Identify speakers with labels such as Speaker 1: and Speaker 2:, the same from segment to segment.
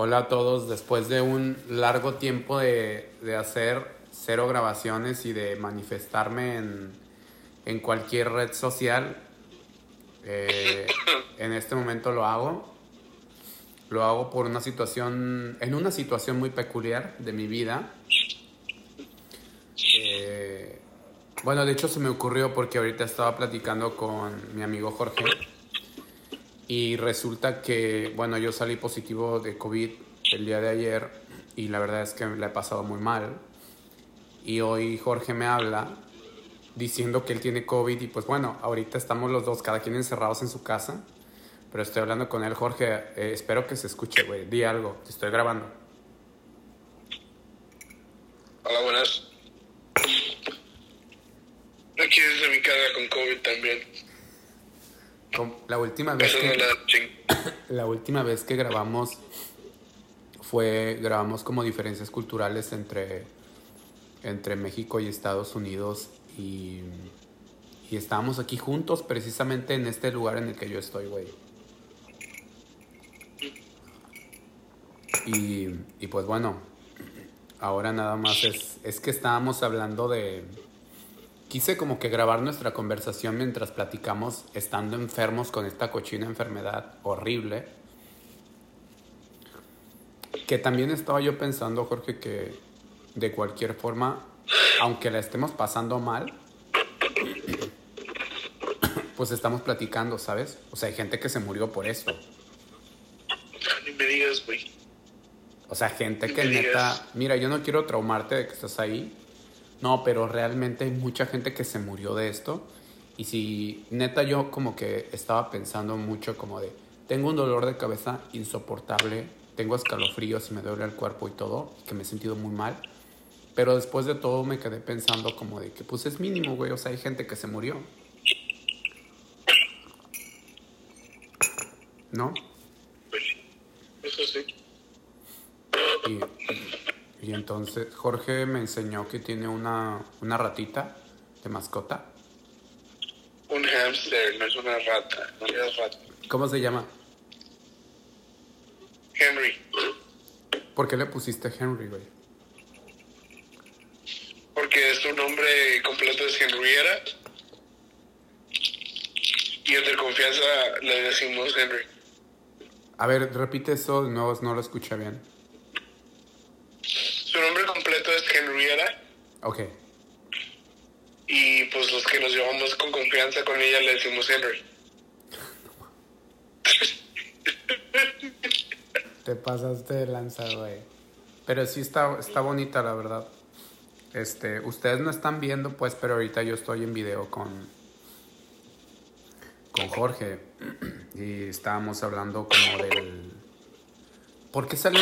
Speaker 1: Hola a todos, después de un largo tiempo de, de hacer cero grabaciones y de manifestarme en, en cualquier red social, eh, en este momento lo hago. Lo hago por una situación, en una situación muy peculiar de mi vida. Eh, bueno, de hecho se me ocurrió porque ahorita estaba platicando con mi amigo Jorge y resulta que, bueno, yo salí positivo de COVID el día de ayer y la verdad es que la he pasado muy mal. Y hoy Jorge me habla diciendo que él tiene COVID y pues bueno, ahorita estamos los dos, cada quien encerrados en su casa. Pero estoy hablando con él, Jorge. eh, espero que se escuche, güey. Di algo, te estoy grabando.
Speaker 2: Hola, buenas. Aquí desde mi casa con COVID también.
Speaker 1: La última vez que...
Speaker 2: La
Speaker 1: última vez que grabamos fue, grabamos como diferencias culturales entre, entre México y Estados Unidos y, y estábamos aquí juntos precisamente en este lugar en el que yo estoy, güey. Y, y pues bueno, ahora nada más es, es que estábamos hablando de... Quise como que grabar nuestra conversación mientras platicamos estando enfermos con esta cochina enfermedad horrible. Que también estaba yo pensando, Jorge, que de cualquier forma, aunque la estemos pasando mal, pues estamos platicando, ¿sabes? O sea, hay gente que se murió por eso.
Speaker 2: Ni me digas, güey.
Speaker 1: O sea, gente que neta,
Speaker 2: digas.
Speaker 1: mira, yo no quiero traumarte de que estás ahí. No, pero realmente hay mucha gente que se murió de esto. Y si neta yo como que estaba pensando mucho como de, tengo un dolor de cabeza insoportable, tengo escalofríos y me duele el cuerpo y todo, que me he sentido muy mal. Pero después de todo me quedé pensando como de que pues es mínimo, güey, o sea, hay gente que se murió. ¿No?
Speaker 2: Pues sí. Eso sí.
Speaker 1: Y, y entonces Jorge me enseñó que tiene una, una ratita de mascota.
Speaker 2: Un hamster, no es una rata. No es rata.
Speaker 1: ¿Cómo se llama?
Speaker 2: Henry.
Speaker 1: ¿Por qué le pusiste Henry, güey?
Speaker 2: Porque su nombre completo es Henrietta. Y entre confianza le decimos Henry.
Speaker 1: A ver, repite eso de nuevo, no lo escuché bien.
Speaker 2: Su nombre completo es Henrietta.
Speaker 1: Ok.
Speaker 2: Y pues los que nos llevamos con confianza con ella le decimos Henry.
Speaker 1: Te pasaste de lanza, güey. Pero sí está, está bonita, la verdad. Este, ustedes no están viendo, pues, pero ahorita yo estoy en video con, con Jorge. Y estábamos hablando como del. ¿Por qué salió,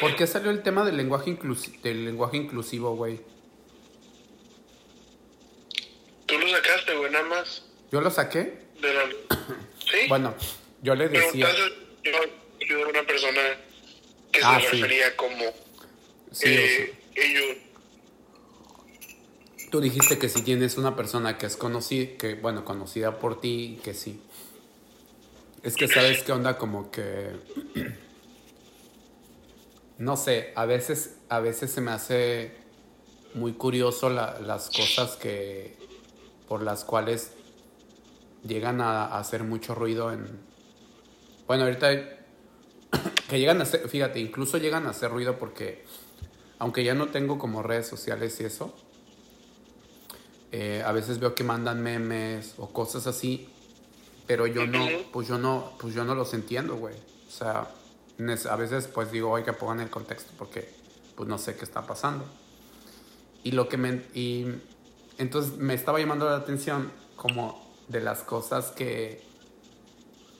Speaker 1: ¿por qué salió el tema del lenguaje, inclusi- del lenguaje inclusivo, güey?
Speaker 2: Tú lo sacaste, güey, nada más.
Speaker 1: ¿Yo lo saqué?
Speaker 2: De la... ¿Sí?
Speaker 1: Bueno, yo le decía.
Speaker 2: Yo, yo era una persona que
Speaker 1: Ah,
Speaker 2: se
Speaker 1: sí.
Speaker 2: refería como
Speaker 1: Sí, o
Speaker 2: eh, ellos.
Speaker 1: Tú dijiste que si tienes una persona que es conocida, que bueno, conocida por ti, que sí. Es que sabes qué onda como que no sé, a veces a veces se me hace muy curioso la- las cosas que por las cuales llegan a, a hacer mucho ruido en bueno, ahorita que llegan a hacer, fíjate, incluso llegan a hacer ruido porque aunque ya no tengo como redes sociales y eso, eh, a veces veo que mandan memes o cosas así, pero yo no, pues yo no, pues yo no los entiendo, güey. O sea, a veces pues digo, oiga, pongan el contexto porque pues no sé qué está pasando. Y lo que me, y entonces me estaba llamando la atención como de las cosas que,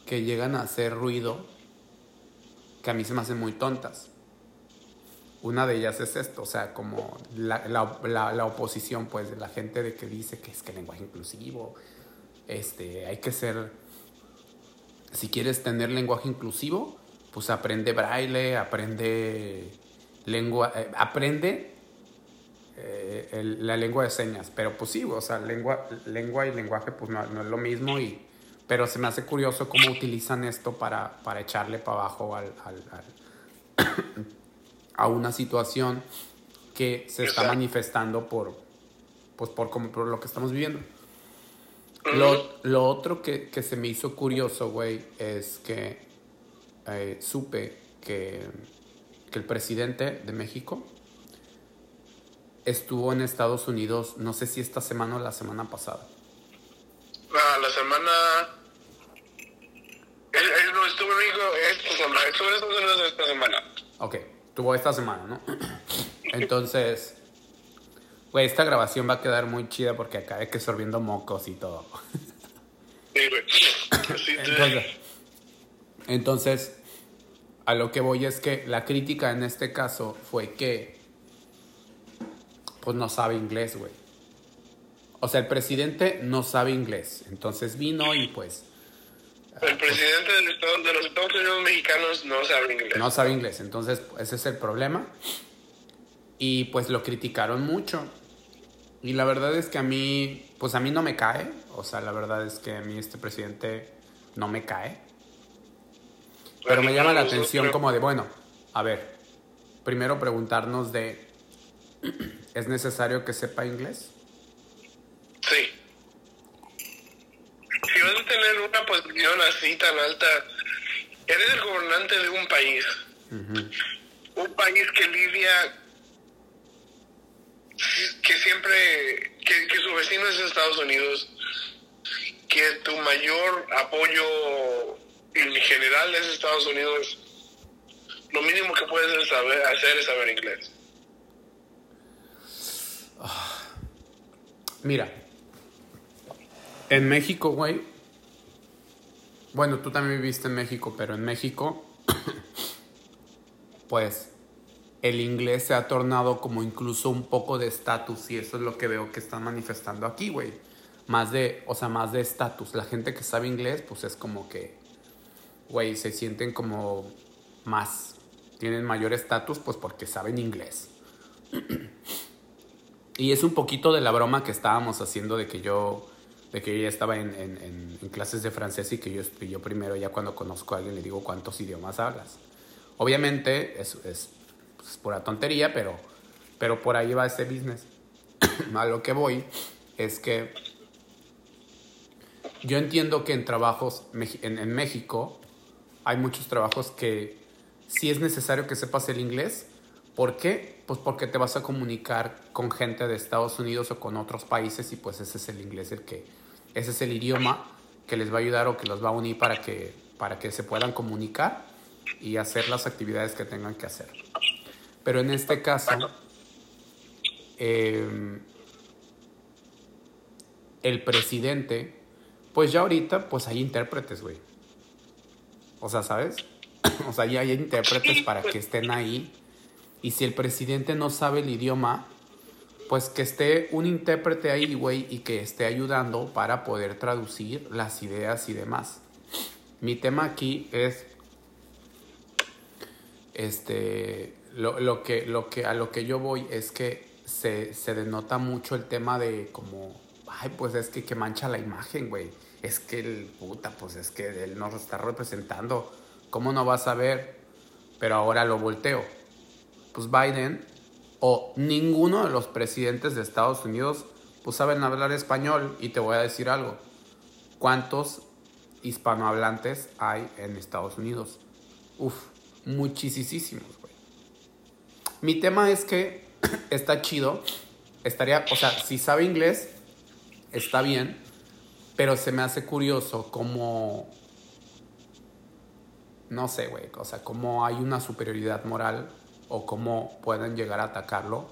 Speaker 1: que llegan a hacer ruido, que a mí se me hacen muy tontas. Una de ellas es esto, o sea, como la, la, la, oposición, pues, de la gente de que dice que es que lenguaje inclusivo, este, hay que ser, si quieres tener lenguaje inclusivo, pues aprende braille, aprende lengua, eh, aprende eh, el- la lengua de señas, pero pues sí, o sea, lengua, lengua y lenguaje pues no, no es lo mismo y, pero se me hace curioso cómo utilizan esto para, para echarle para abajo al, al, al- a una situación que se está manifestando por, pues por, como, por lo que estamos viviendo. Lo, lo otro que, que se me hizo curioso, güey, es que eh, supe que, que el presidente de México estuvo en Estados Unidos, no sé si esta semana o la semana pasada.
Speaker 2: Ah, la semana. Él, él no estuvo en México esta semana. Estuvo en Estados Unidos esta semana.
Speaker 1: Ok, tuvo esta semana, ¿no? Entonces, güey, esta grabación va a quedar muy chida porque acabé que sorbiendo mocos y todo.
Speaker 2: Sí, güey.
Speaker 1: Entonces, entonces, a lo que voy es que la crítica en este caso fue que, pues no sabe inglés, güey. O sea, el presidente no sabe inglés. Entonces vino y pues
Speaker 2: el presidente del estado, de los Estados Unidos mexicanos no sabe inglés.
Speaker 1: no sabe inglés. Entonces, ese es el problema. Y pues lo criticaron mucho. Y la verdad es que a mí, pues a mí no me cae. O sea, la verdad es que a mí este presidente no me cae. Pero me llama la atención como de, bueno, a ver, primero preguntarnos de, ¿es necesario que sepa inglés?
Speaker 2: Sí. Si vas a tener una posición así tan alta, eres el gobernante de un país. Un país que lidia, que siempre, que, que su vecino es Estados Unidos, que tu mayor apoyo en general es Estados Unidos. Lo mínimo que puedes saber, hacer es saber inglés.
Speaker 1: Mira, en México, güey, bueno, tú también viviste en México, pero en México, pues, el inglés se ha tornado como incluso un poco de estatus y eso es lo que veo que están manifestando aquí, güey. Más de, o sea, más de estatus. La gente que sabe inglés, pues es como que, güey, se sienten como más, tienen mayor estatus, pues porque saben inglés. Y es un poquito de la broma que estábamos haciendo de que yo, de que estaba en, en- en- clases de francés y que yo, primero ya cuando conozco a alguien le digo cuántos idiomas hablas. Obviamente es, es, pues, pura tontería, pero, pero por ahí va ese business. a lo que voy es que yo entiendo que en trabajos en, en México hay muchos trabajos que sí es necesario que sepas el inglés. ¿Por qué? Pues porque te vas a comunicar con gente de Estados Unidos o con otros países y pues ese es el inglés el que ese es el idioma que les va a ayudar o que los va a unir para que para que se puedan comunicar y hacer las actividades que tengan que hacer. Pero en este caso eh, el presidente, pues ya ahorita, pues hay intérpretes, güey. O sea, ¿sabes? o sea, ya hay intérpretes para que estén ahí. Y si el presidente no sabe el idioma, pues que esté un intérprete ahí, güey, y que esté ayudando para poder traducir las ideas y demás. Mi tema aquí es este lo, lo que lo que a lo que yo voy es que se, se denota mucho el tema de como ay pues es que que mancha la imagen güey es que el puta pues es que él nos está representando cómo no vas a ver pero ahora lo volteo pues Biden o ninguno de los presidentes de Estados Unidos pues saben hablar español y te voy a decir algo cuántos hispanohablantes hay en Estados Unidos Uf, muchísimos, güey. Mi tema es que está chido. Estaría, o sea, si sabe inglés, está bien. Pero se me hace curioso cómo. No sé, güey. O sea, cómo hay una superioridad moral o cómo pueden llegar a atacarlo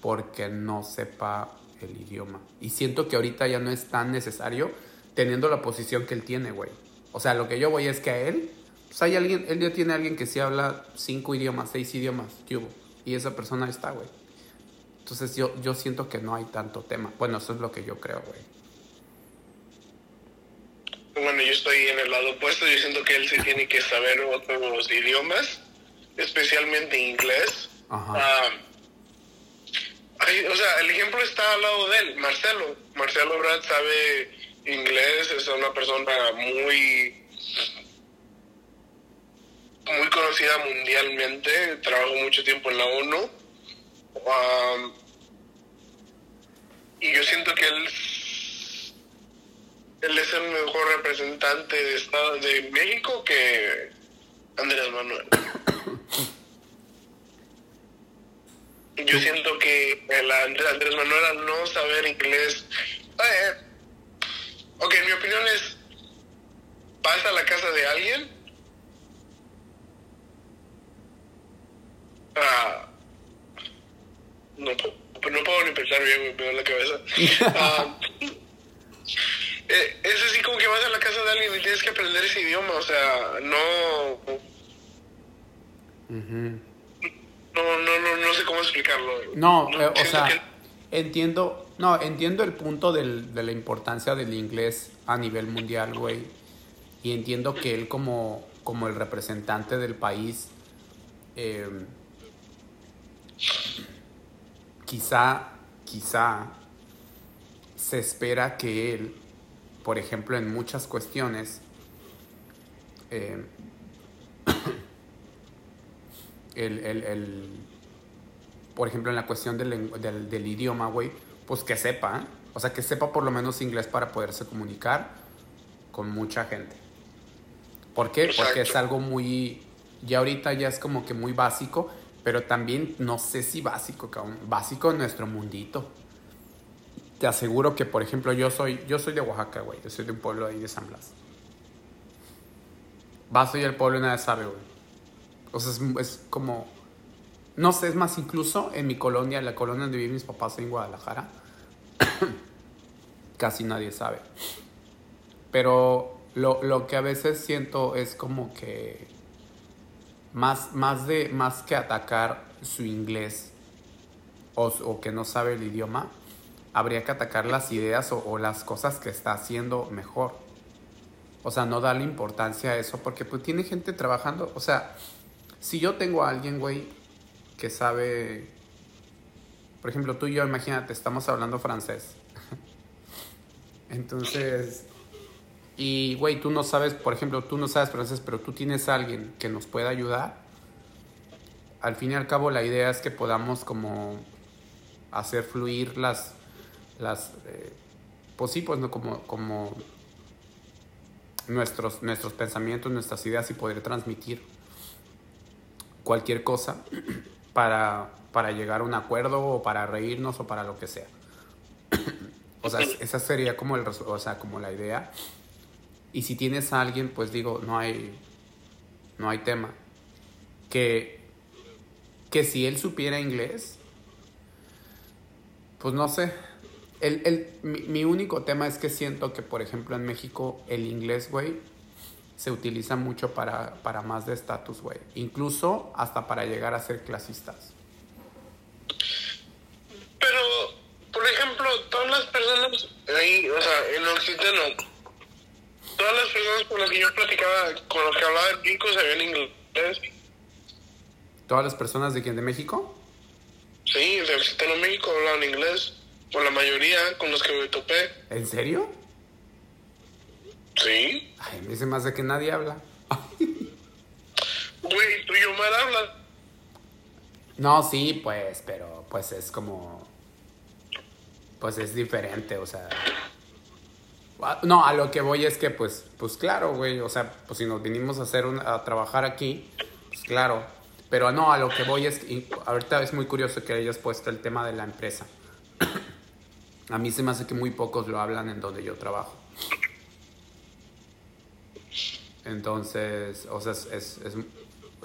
Speaker 1: porque no sepa el idioma. Y siento que ahorita ya no es tan necesario teniendo la posición que él tiene, güey. O sea, lo que yo voy es que a él, pues hay alguien, él ya tiene alguien que sí habla cinco idiomas, seis idiomas. Y esa persona está, güey. Entonces yo, yo siento que no hay tanto tema. Bueno, eso es lo que yo creo, güey.
Speaker 2: Bueno, yo estoy en el lado opuesto. Yo siento que él sí tiene que saber otros idiomas, especialmente inglés.
Speaker 1: Ajá.
Speaker 2: Ah, o sea, el ejemplo está al lado de él, Marcelo. Marcelo Brad sabe inglés, es una persona muy muy conocida mundialmente, trabajó mucho tiempo en la ONU. Um, y yo siento que él, él es el mejor representante de Estado de México que Andrés Manuel. Yo siento que el Andrés Manuel al no saber inglés, eh, ok, mi opinión es, vas a la casa de alguien, ah, no, no puedo ni pensar bien, me pego la cabeza. Ah, eh, es así como que vas a la casa de alguien y tienes que aprender ese idioma, o sea, no... No, no, no, no sé cómo explicarlo.
Speaker 1: No, eh, o sea, entiendo, no, entiendo el punto del, de la importancia del inglés a nivel mundial, güey. Y entiendo que él como, como el representante del país, eh, quizá, quizá se espera que él, por ejemplo, en muchas cuestiones, eh, el, el, el, por ejemplo, en la cuestión del, del, del idioma, güey, pues que sepa, ¿eh? o sea, que sepa por lo menos inglés para poderse comunicar con mucha gente. ¿Por qué?
Speaker 2: Exacto.
Speaker 1: Porque es algo muy, ya ahorita ya es como que muy básico, pero también no sé si básico, cabrón, básico en nuestro mundito. Te aseguro que, por ejemplo, yo soy, yo soy de Oaxaca, güey, yo soy de un pueblo ahí de San Blas. Vas y el pueblo y nadie sabe, güey. O sea, es, como. No sé, es más, incluso en mi colonia, la colonia donde viven mis papás en Guadalajara, casi nadie sabe. Pero lo, lo, que a veces siento es como que. Más, más, de, más que atacar su inglés o que no sabe el idioma, habría que atacar las ideas o, las cosas que está haciendo mejor. O sea, no darle importancia a eso porque pues tiene gente trabajando. O sea, si yo tengo a alguien, güey, que sabe, por ejemplo, tú y yo, imagínate, estamos hablando francés. Entonces, y, güey, tú no sabes, por ejemplo, tú no sabes francés, pero tú tienes a alguien que nos pueda ayudar. Al fin y al cabo, la idea es que podamos como hacer fluir las, las, eh, pues sí, pues no, como, como nuestros, nuestros pensamientos, nuestras ideas y poder transmitir cualquier cosa para, para llegar a un acuerdo o para reírnos o para lo que sea. o sea, esa sería como, el, o sea, como la idea. Y si tienes a alguien, pues digo, no hay, no hay tema. Que, que si él supiera inglés, pues no sé. El, el, mi, mi, único tema es que siento que, por ejemplo, en México el inglés, güey, se utiliza mucho para, para más de estatus, güey. Incluso hasta para llegar a ser clasistas.
Speaker 2: Pero, por ejemplo, todas las personas ahí, o sea, en Occitano, todas las personas con las que yo platicaba, con las que hablaba de Pico, sabían inglés.
Speaker 1: ¿Todas las personas de quién? ¿De México?
Speaker 2: Sí, de Occitano, México, hablaban inglés. Por la mayoría con los que me topé.
Speaker 1: ¿En serio?
Speaker 2: Sí.
Speaker 1: Ay, a mí se me hace que nadie habla.
Speaker 2: Güey, tú y Omar hablan.
Speaker 1: No, sí, pues, pero pues es como. Pues es diferente, o sea. No, a lo que voy es que, pues, pues claro, güey, o sea, pues si nos vinimos a hacer un, a trabajar aquí, pues claro. Pero no, a lo que voy es, ahorita es muy curioso que hayas puesto el tema de la empresa. A mí se me hace que muy pocos lo hablan en donde yo trabajo. Entonces, o sea, es,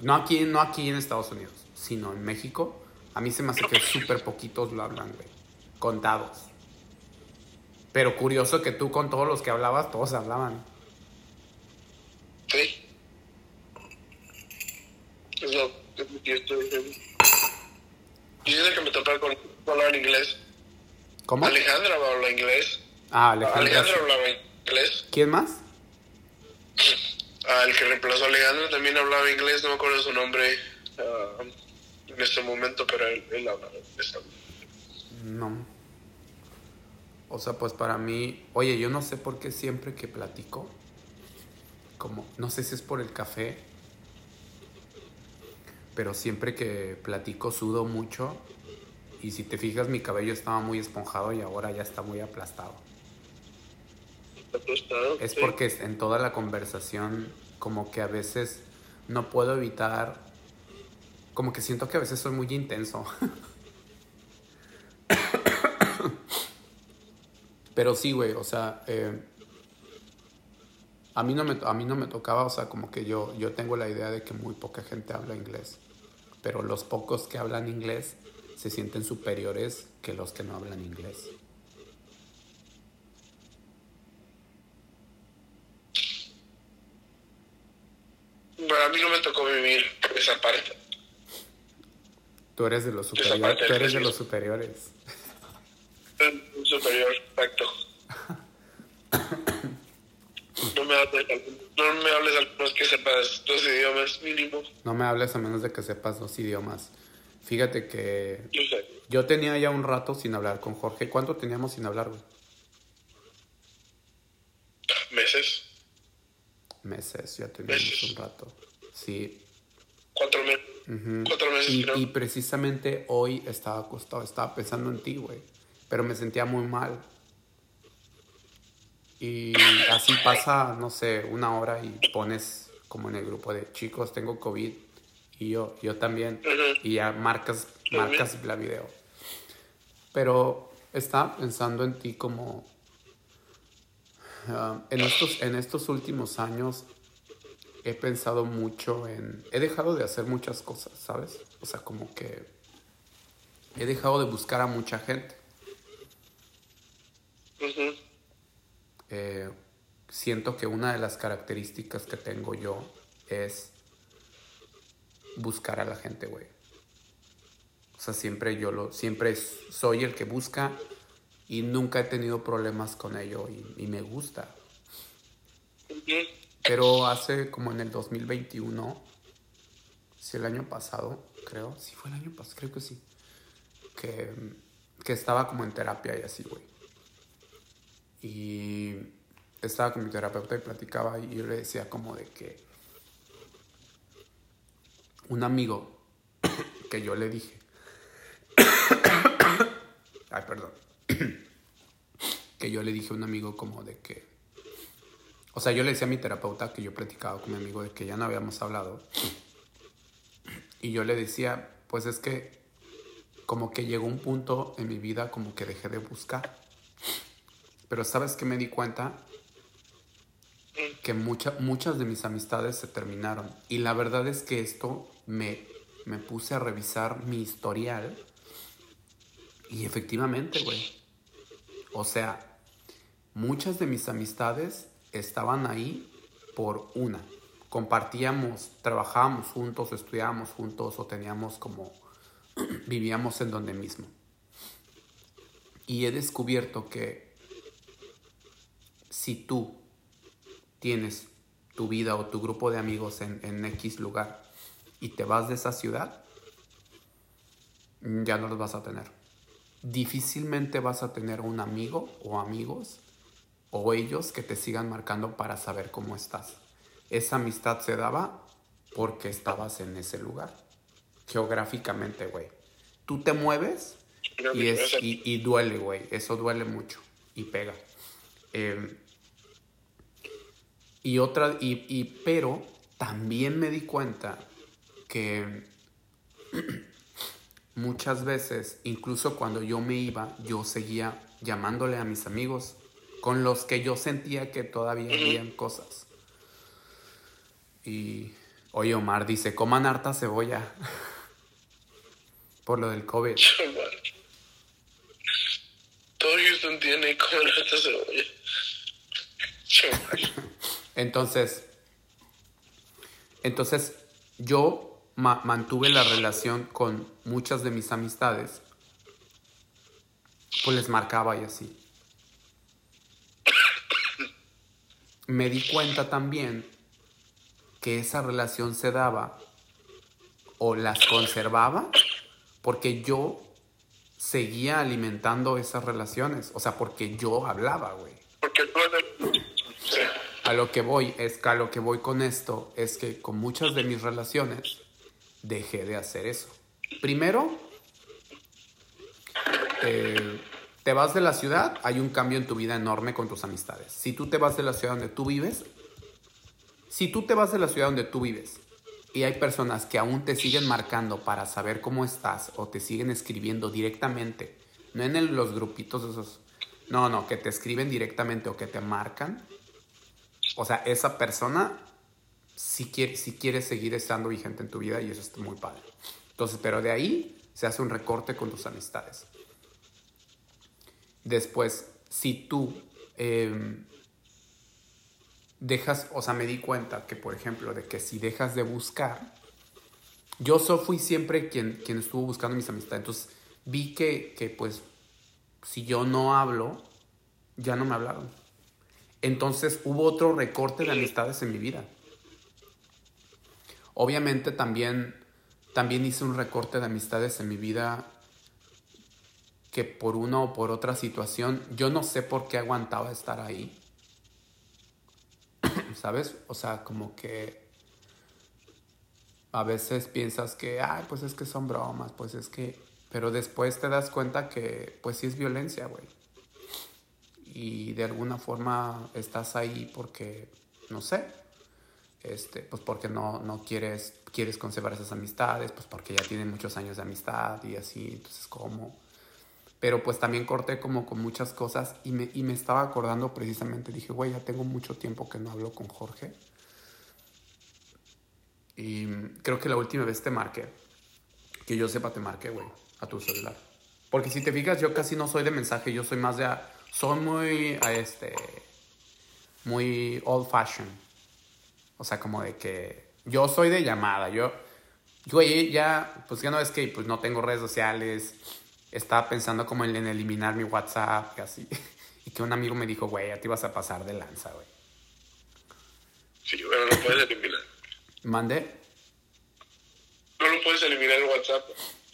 Speaker 1: no, aquí, no aquí en Estados Unidos, sino en México. A mí se me hace que súper poquitos lo hablan, güey. Contados. Pero curioso que tú con todos los que hablabas, todos hablaban.
Speaker 2: Sí. Es lo que yo estoy diciendo. Que me topé con hablar inglés.
Speaker 1: ¿Cómo?
Speaker 2: Alejandra habla inglés.
Speaker 1: Ah, Alejandra.
Speaker 2: Alejandra hablaba inglés.
Speaker 1: ¿Quién más?
Speaker 2: Ah, el que reemplazó a Alejandro también hablaba inglés, no me acuerdo su nombre uh, en este momento, pero él, él hablaba inglés.
Speaker 1: No. O sea, pues para mí, oye, yo no sé por qué siempre que platico, como, no sé si es por el café, pero siempre que platico sudo mucho y si te fijas mi cabello estaba muy esponjado y ahora ya está muy aplastado.
Speaker 2: Aplastado,
Speaker 1: Es
Speaker 2: sí.
Speaker 1: porque en toda la conversación como que a veces no puedo evitar, como que siento que a veces soy muy intenso. Pero sí, güey, o sea, eh, a, mí no me, a mí no me tocaba, o sea, como que yo, yo tengo la idea de que muy poca gente habla inglés. Pero los pocos que hablan inglés se sienten superiores que los que no hablan inglés.
Speaker 2: Pero a mí no me tocó vivir esa parte.
Speaker 1: Tú eres de los superiores. Tú eres de los superiores.
Speaker 2: Un superior, exacto. No me hables, no me hables al menos que sepas dos idiomas mínimo.
Speaker 1: No me hables a menos de que sepas dos idiomas. Fíjate que
Speaker 2: Yo sé.
Speaker 1: yo tenía ya un rato sin hablar con Jorge. ¿Cuánto teníamos sin hablar, güey?
Speaker 2: Meses,
Speaker 1: Meses, ya teníamos
Speaker 2: Meses.
Speaker 1: un rato. Sí.
Speaker 2: cuatro meses.
Speaker 1: ujú.
Speaker 2: Cuatro meses,
Speaker 1: Y, y precisamente hoy estaba acostado, estaba pensando en ti, güey. Pero me sentía muy mal. Y así pasa, no sé, una hora y pones como en el grupo de chicos, tengo COVID. Y yo, yo también. Y ya marcas, marcas la video. Pero estaba pensando en ti como... ah, en, estos, en estos últimos años he pensado mucho en... He dejado de hacer muchas cosas, ¿sabes? O sea, como que he dejado de buscar a mucha gente.
Speaker 2: Ujú.
Speaker 1: Eh, siento que una de las características que tengo yo es buscar a la gente, güey. O sea, siempre yo lo, siempre soy el que busca y nunca he tenido problemas con ello y, y me gusta. Pero hace como en el 2021, si el año pasado, creo, sí fue el año pasado, creo que sí, que, que estaba como en terapia y así, güey. Y estaba con mi terapeuta y platicaba y yo le decía como de que un amigo que yo le dije, ay, perdón, que yo le dije a un amigo como de que, o sea, yo le decía a mi terapeuta que yo platicaba con mi amigo de que ya no habíamos hablado. Y yo le decía, pues es que como que llegó un punto en mi vida como que dejé de buscar. Pero sabes que me di cuenta que mucha- muchas de mis amistades se terminaron. Y la verdad es que esto me, me puse a revisar mi historial. Y efectivamente, güey. O sea, muchas de mis amistades estaban ahí por una. Compartíamos, trabajábamos juntos, estudiábamos juntos o teníamos como, vivíamos en donde mismo. Y he descubierto que si tú tienes tu vida o tu grupo de amigos en, en X lugar y te vas de esa ciudad, ya no los vas a tener. Difícilmente vas a tener un amigo o amigos o ellos que te sigan marcando para saber cómo estás. Esa amistad se daba porque estabas en ese lugar. Geográficamente, güey. Tú te mueves y, es, y, y duele, güey. Eso duele mucho y pega. Eh, y otra, y, y, pero también me di cuenta que muchas veces, incluso cuando yo me iba, yo seguía llamándole a mis amigos con los que yo sentía que todavía habían cosas. Y, oye, Omar dice, coman harta cebolla por lo del COVID.
Speaker 2: Todo Houston tiene harta cebolla.
Speaker 1: Entonces, entonces yo ma mantuve la relación con muchas de mis amistades. Pues les marcaba y así. Me di cuenta también que esa relación se daba o las conservaba porque yo seguía alimentando esas relaciones. O sea, porque yo hablaba, güey.
Speaker 2: Porque tú eres... Sí.
Speaker 1: A lo que voy es que a lo que voy con esto es que con muchas de mis relaciones dejé de hacer eso. Primero, eh, te vas de la ciudad, hay un cambio en tu vida enorme con tus amistades. Si tú te vas de la ciudad donde tú vives, si tú te vas de la ciudad donde tú vives y hay personas que aún te siguen marcando para saber cómo estás o te siguen escribiendo directamente, no en los grupitos esos, no, no, que te escriben directamente o que te marcan, o sea, esa persona si quiere, si quiere seguir estando vigente en tu vida y eso está muy padre. Entonces, pero de ahí se hace un recorte con tus amistades. Después, si tú em, dejas, o sea, me di cuenta que, por ejemplo, de que si dejas de buscar, yo fui siempre quien, quien estuvo buscando mis amistades. Entonces, vi que, que, pues, si yo no hablo, ya no me hablaron. Entonces, hubo otro recorte de amistades en mi vida. Obviamente también, también hice un recorte de amistades en mi vida que por una o por otra situación, yo no sé por qué aguantaba estar ahí. ¿Sabes? O sea, como que a veces piensas que, ay, pues es que son bromas, pues es que... Pero después te das cuenta que, pues sí es violencia, güey. Y de alguna forma estás ahí porque, no sé, este, pues porque no, no quieres, quieres conservar esas amistades, pues porque ya tienen muchos años de amistad y así, entonces cómo. Pero pues también corté como con muchas cosas y me, y me estaba acordando precisamente, dije, güey, ya tengo mucho tiempo que no hablo con Jorge. Y creo que la última vez te marqué, que yo sepa te marqué, güey, a tu celular. Porque si te fijas, yo casi no soy de mensaje, yo soy más de... Soy muy, este, muy old fashioned o sea, como de que yo soy de llamada, yo, güey, ya, pues ya no es que pues no tengo redes sociales, estaba pensando como en, eliminar mi WhatsApp y así. Y que un amigo me dijo, güey, ya te ibas a pasar de lanza, güey.
Speaker 2: Sí, bueno, no puedes eliminar.
Speaker 1: ¿Mande?
Speaker 2: No lo puedes eliminar en WhatsApp.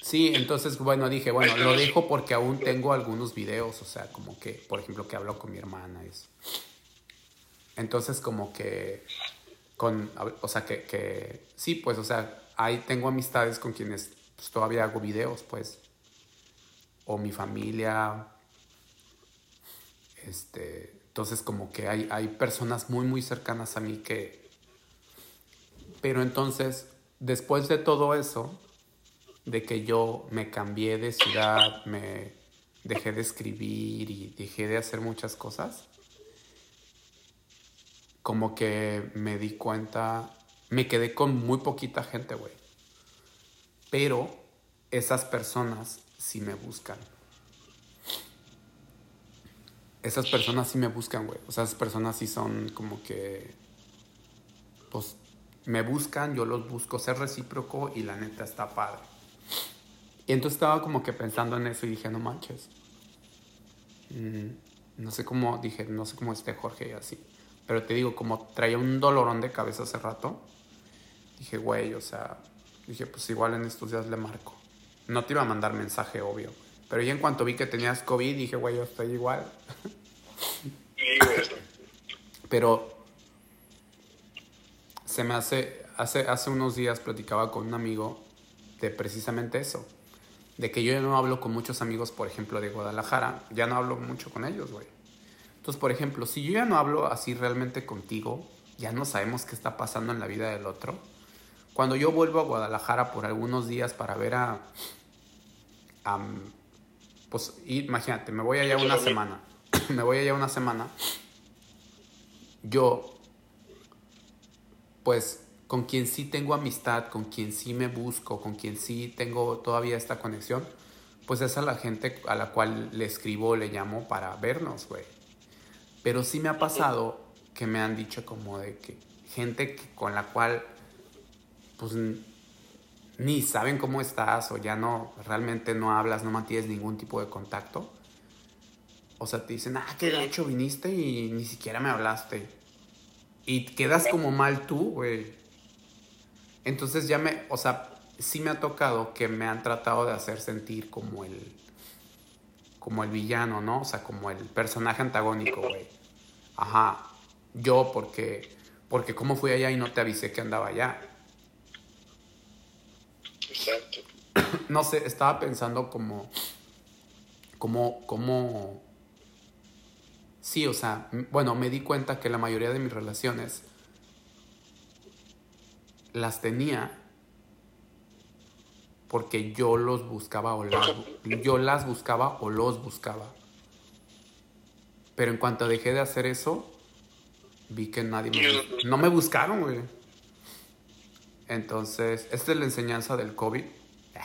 Speaker 1: Sí, entonces, bueno, dije, bueno, lo dejo porque aún tengo algunos videos, o sea, como que, por ejemplo, que hablo con mi hermana. Eso. Entonces, como que con, o sea, que, que, sí, pues, o sea, ahí tengo amistades con quienes pues, todavía hago videos, pues, o mi familia, este, entonces como que hay, hay personas muy, muy cercanas a mí que, pero entonces, después de todo eso, de que yo me cambié de ciudad, me dejé de escribir y dejé de hacer muchas cosas, como que me di cuenta, me quedé con muy poquita gente, güey. Pero esas personas sí me buscan. Esas personas sí me buscan, güey. O sea, esas personas sí son como que, pues, me buscan, yo los busco, ser recíproco y la neta está padre. Y entonces estaba como que pensando en eso y dije, no manches. Mm, no sé cómo, dije, no sé cómo esté Jorge y así. Pero te digo, como traía un dolorón de cabeza hace rato, dije, güey, o sea, dije, pues igual en estos días le marco. No te iba a mandar mensaje, obvio. Pero ya en cuanto vi que tenías COVID, dije, güey, yo estoy igual. Pero se me hace, hace, hace unos días platicaba con un amigo de precisamente eso. De que yo ya no hablo con muchos amigos, por ejemplo, de Guadalajara. Ya no hablo mucho con ellos, güey. Entonces, por ejemplo, si yo ya no hablo así realmente contigo, ya no sabemos qué está pasando en la vida del otro. Cuando yo vuelvo a Guadalajara por algunos días para ver a... pues imagínate, me voy allá una semana. me voy allá una semana. Yo, pues con quien sí tengo amistad, con quien sí me busco, con quien sí tengo todavía esta conexión, pues es a la gente a la cual le escribo, le llamo para vernos, güey. Pero sí me ha pasado que me han dicho como de que gente con la cual pues ni saben cómo estás o ya no, realmente no hablas, no mantienes ningún tipo de contacto. O sea, te dicen, ah, que de hecho viniste y ni siquiera me hablaste. Y quedas como mal tú, güey. Entonces ya me, o sea, sí me ha tocado que me han tratado de hacer sentir como el, como el villano, ¿no? O sea, como el personaje antagónico, güey. Ajá, yo porque, porque cómo fui allá y no te avisé que andaba allá.
Speaker 2: Exacto.
Speaker 1: No sé, estaba pensando como. Como. como. Sí, o sea, bueno, me di cuenta que la mayoría de mis relaciones las tenía porque yo los buscaba o las, yo las buscaba o los buscaba. Pero en cuanto dejé de hacer eso, vi que nadie me no me buscaron, güey. Entonces, esta es la enseñanza del COVID.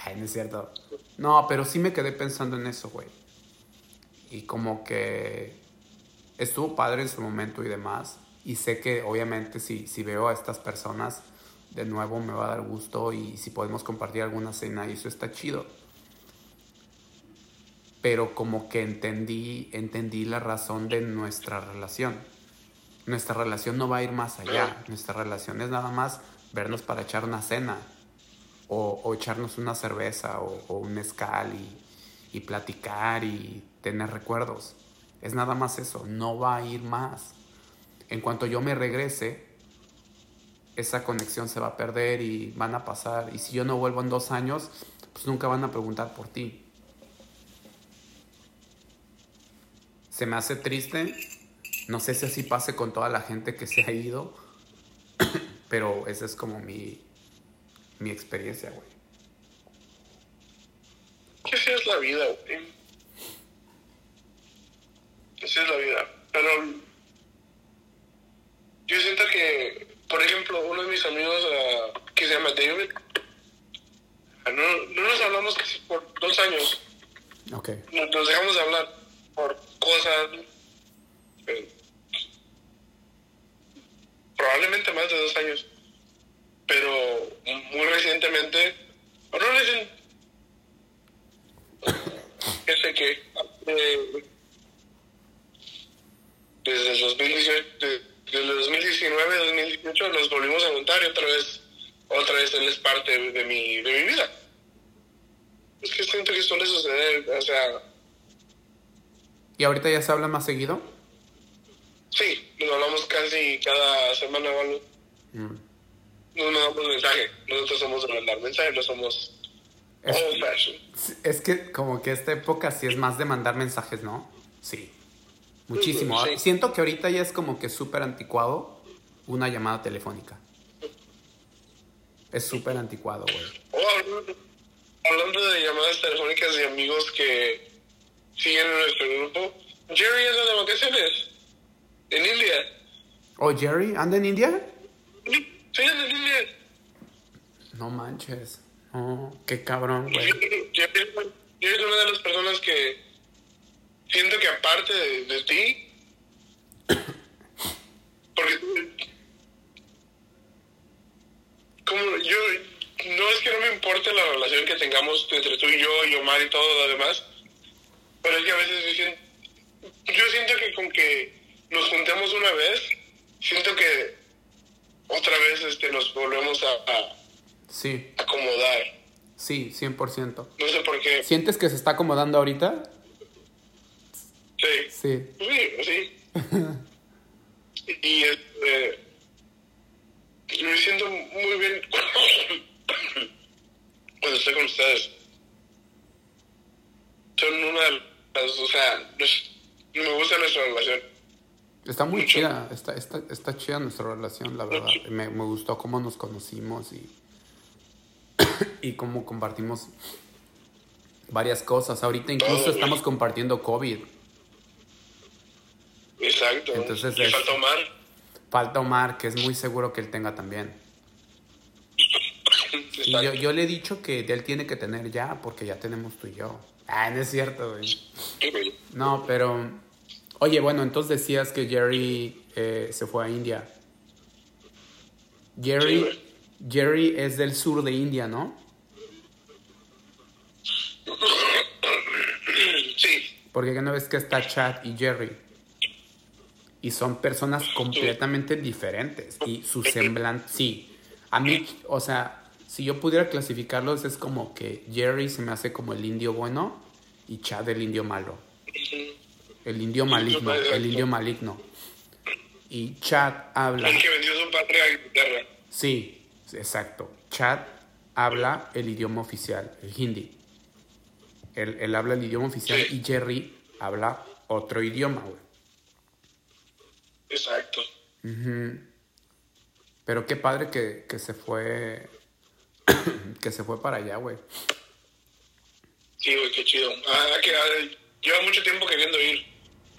Speaker 1: Ay, no es cierto. No, pero sí me quedé pensando en eso, güey. Y como que estuvo padre en su momento y demás. Y sé que obviamente si, si veo a estas personas de nuevo me va a dar gusto y si podemos compartir alguna cena y eso está chido. Pero como que entendí, entendí la razón de nuestra relación. Nuestra relación no va a ir más allá. Nuestra relación es nada más vernos para echar una cena o, echarnos una cerveza o, o un mezcal y, y platicar y tener recuerdos. Es nada más eso, no va a ir más. En cuanto yo me regrese, esa conexión se va a perder y van a pasar. Y si yo no vuelvo en dos años, pues nunca van a preguntar por ti. Se me hace triste. No sé si así pase con toda la gente que se ha ido. Pero esa es como mi, mi experiencia, güey.
Speaker 2: Que así es la vida, güey. Así es la vida. Pero yo siento que, por ejemplo, uno de mis amigos ah, que se llama David, ah, no, no nos hablamos casi por dos años.
Speaker 1: Ok.
Speaker 2: Nos, nos dejamos de hablar por cosas. eh, probablemente más de dos años. Pero muy recientemente, o no recién, que sé que eh, desde el 2018, de- desde el 2019, 2018 nos volvimos a juntar y otra vez, otra vez él es parte de, de mi, de mi vida. Es que siento que suele suceder, o sea,
Speaker 1: ¿Y ahorita ya se habla más seguido?
Speaker 2: sí, nos hablamos casi cada semana o algo.
Speaker 1: Mm.
Speaker 2: No nos damos mensaje, nosotros somos de mandar mensaje, no somos
Speaker 1: Es-
Speaker 2: old fashioned.
Speaker 1: Es que como que esta época sí es más de mandar mensajes, ¿no? Sí. Muchísimo.
Speaker 2: Sí.
Speaker 1: Siento que ahorita ya es como que súper anticuado una llamada telefónica. Es súper anticuado, güey.
Speaker 2: Oh, hablando, de llamadas telefónicas y amigos que siguen en nuestro grupo, Jerry anda de vacaciones en India.
Speaker 1: Oh, Jerry, ¿anda en India?
Speaker 2: Sí, anda en India.
Speaker 1: No manches. Oh, qué cabrón, güey.
Speaker 2: Jerry es una de las personas que siento que aparte de, de ti, porque como yo, no es que no me importe la relación que tengamos entre tú y yo y Omar y todo lo demás, pero es que a veces yo siento, yo siento que con que nos juntemos una vez, siento que otra vez este nos volvemos a, a
Speaker 1: Sí,
Speaker 2: acomodar.
Speaker 1: sí, 100%.
Speaker 2: No sé por qué.
Speaker 1: ¿Sientes que se está acomodando ahorita?
Speaker 2: Sí.
Speaker 1: Sí.
Speaker 2: Sí, sí. y este, me siento muy bien cuando estoy con ustedes. Son una de las, o sea, me gusta nuestra relación.
Speaker 1: Está muy
Speaker 2: Mucho.
Speaker 1: chida, está, está, está chida nuestra relación, la verdad. Me, me gustó cómo nos conocimos y, y cómo compartimos varias cosas. Ahorita incluso estamos compartiendo COVID.
Speaker 2: Exacto.
Speaker 1: Entonces es-
Speaker 2: falta Omar.
Speaker 1: Falta Omar, que es muy seguro que él tenga también. Y yo, yo le he dicho que él tiene que tener ya, porque ya tenemos tú y yo. Ah, no es cierto,
Speaker 2: güey.
Speaker 1: No, pero... Oye, bueno, entonces decías que Jerry eh, se fue a India. Jerry. Jerry es del sur de India, ¿no?
Speaker 2: Sí,
Speaker 1: Porque ya no ves que está Chad y Jerry. Y son personas completamente diferentes. Y su semblante, sí. A mí, o sea, si yo pudiera clasificarlos, es como que Jerry se me hace como el indio bueno y Chad el indio malo. El indio maligno, el indio maligno. Y Chad habla.
Speaker 2: el que vendió su patria a Inglaterra.
Speaker 1: Sí, exacto. Chad habla el idioma oficial, el hindi. Él, él habla el idioma oficial
Speaker 2: Sí.
Speaker 1: y Jerry habla otro idioma, güey.
Speaker 2: Exacto.
Speaker 1: Ujú. Pero qué padre que, que se fue. que se fue para allá, güey.
Speaker 2: Sí, güey, qué chido. Ah, que ah, lleva mucho tiempo queriendo ir.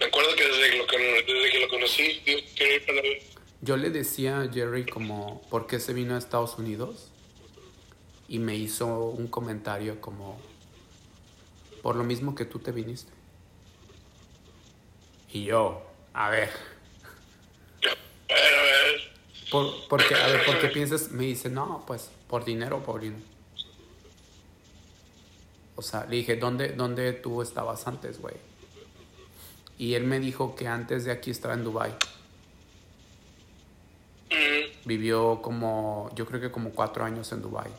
Speaker 2: Me acuerdo que desde que lo, desde que lo conocí, digo, quiero ir para ver.
Speaker 1: Yo le decía a Jerry como, ¿por qué se vino a Estados Unidos? Y me hizo un comentario como, por lo mismo que tú te viniste. Y yo, a ver. Por, porque, a ver, ¿por qué piensas? Me dice, no, pues, por dinero, Paulino. O sea, le dije, ¿dónde, dónde tú estabas antes, güey? Y él me dijo que antes de aquí estaba en Dubai. Vivió como, yo creo que como cuatro años en Dubai.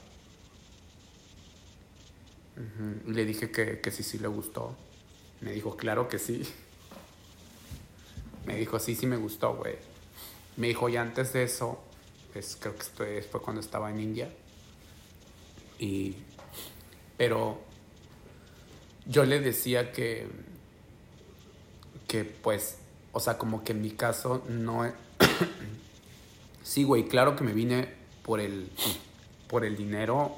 Speaker 1: Le dije que, que sí, sí le gustó. Me dijo, claro que sí. Me dijo, sí, sí me gustó, güey. Me dijo, y antes de eso, pues creo que esto fue cuando estaba en India. Y, pero yo le decía que, que pues, o sea, como que en mi caso no, Sí, güey, claro que me vine por el, por el dinero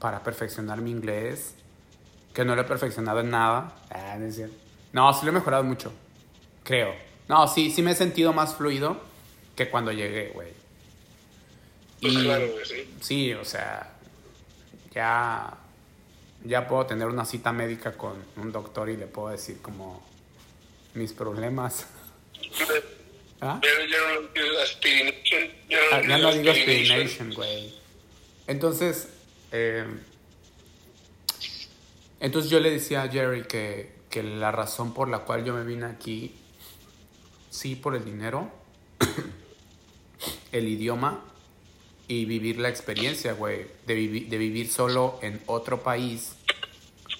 Speaker 1: para perfeccionar mi inglés, que no lo he perfeccionado en nada. Ah, es. No, sí lo he mejorado mucho, creo. No, sí, sí me he sentido más fluido que cuando llegué, güey.
Speaker 2: pues
Speaker 1: Y-
Speaker 2: claro, sí.
Speaker 1: Sí, o sea, ya, ya puedo tener una cita médica con un doctor y le puedo decir como mis problemas. ¿Ah?
Speaker 2: Ya no digo aspirination. No,
Speaker 1: Ah, ya no digo
Speaker 2: aspirination.
Speaker 1: aspirination, güey. Entonces, eh, entonces yo le decía a Jerry que, que la razón por la cual yo me vine aquí, sí por el dinero, el idioma y vivir la experiencia, güey, de, de vivir solo en otro país,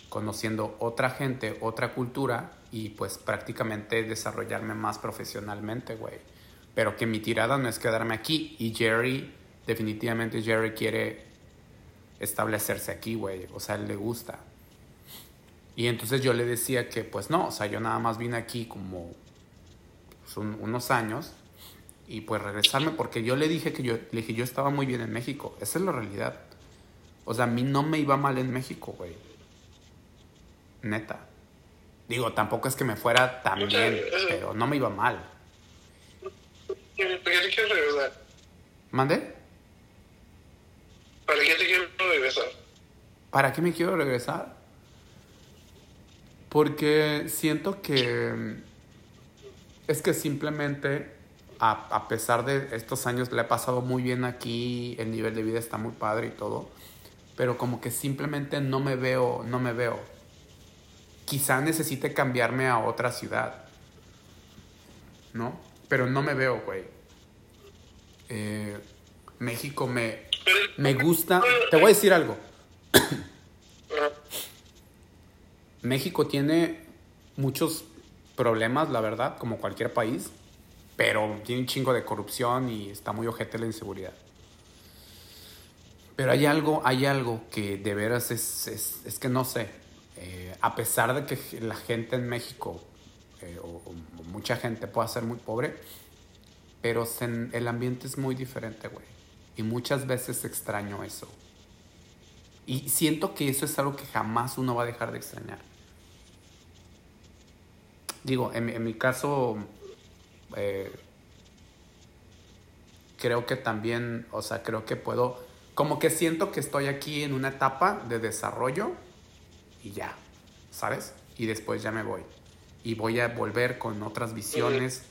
Speaker 1: conociendo otra gente, otra cultura y pues prácticamente desarrollarme más profesionalmente, güey. Pero que mi tirada no es quedarme aquí y Jerry, definitivamente Jerry quiere establecerse aquí, güey, o sea, él le gusta. Y entonces yo le decía que pues no, o sea, yo nada más vine aquí como pues, un- unos años y pues regresarme porque yo le dije que yo le dije yo estaba muy bien en México, esa es la realidad. O sea, a mí no me iba mal en México, güey. Neta. Digo, tampoco es que me fuera tan bien, pero no me iba mal.
Speaker 2: ¿Por qué te quieres regresar?
Speaker 1: ¿Mande?
Speaker 2: ¿Para qué te quieres regresar?
Speaker 1: ¿Para qué me quiero regresar? Porque siento que es que simplemente a, a pesar de estos años le he pasado muy bien aquí, el nivel de vida está muy padre y todo, pero como que simplemente no me veo, no me veo. Quizá necesite cambiarme a otra ciudad, ¿no? Pero no me veo, güey. Eh, México me, me gusta. Te voy a decir algo. México tiene muchos problemas, la verdad, como cualquier país, pero tiene un chingo de corrupción y está muy ojete la inseguridad. Pero hay algo, hay algo que de veras es, es, que no sé. eh, a pesar de que la gente en México, eh, o, mucha gente pueda ser muy pobre, pero el ambiente es muy diferente, güey. Y muchas veces extraño eso. Y siento que eso es algo que jamás uno va a dejar de extrañar. Digo, en mi caso, eh, creo que también, o sea, creo que puedo, como que siento que estoy aquí en una etapa de desarrollo y ya, ¿sabes? Y después ya me voy. Y voy a volver con otras visiones,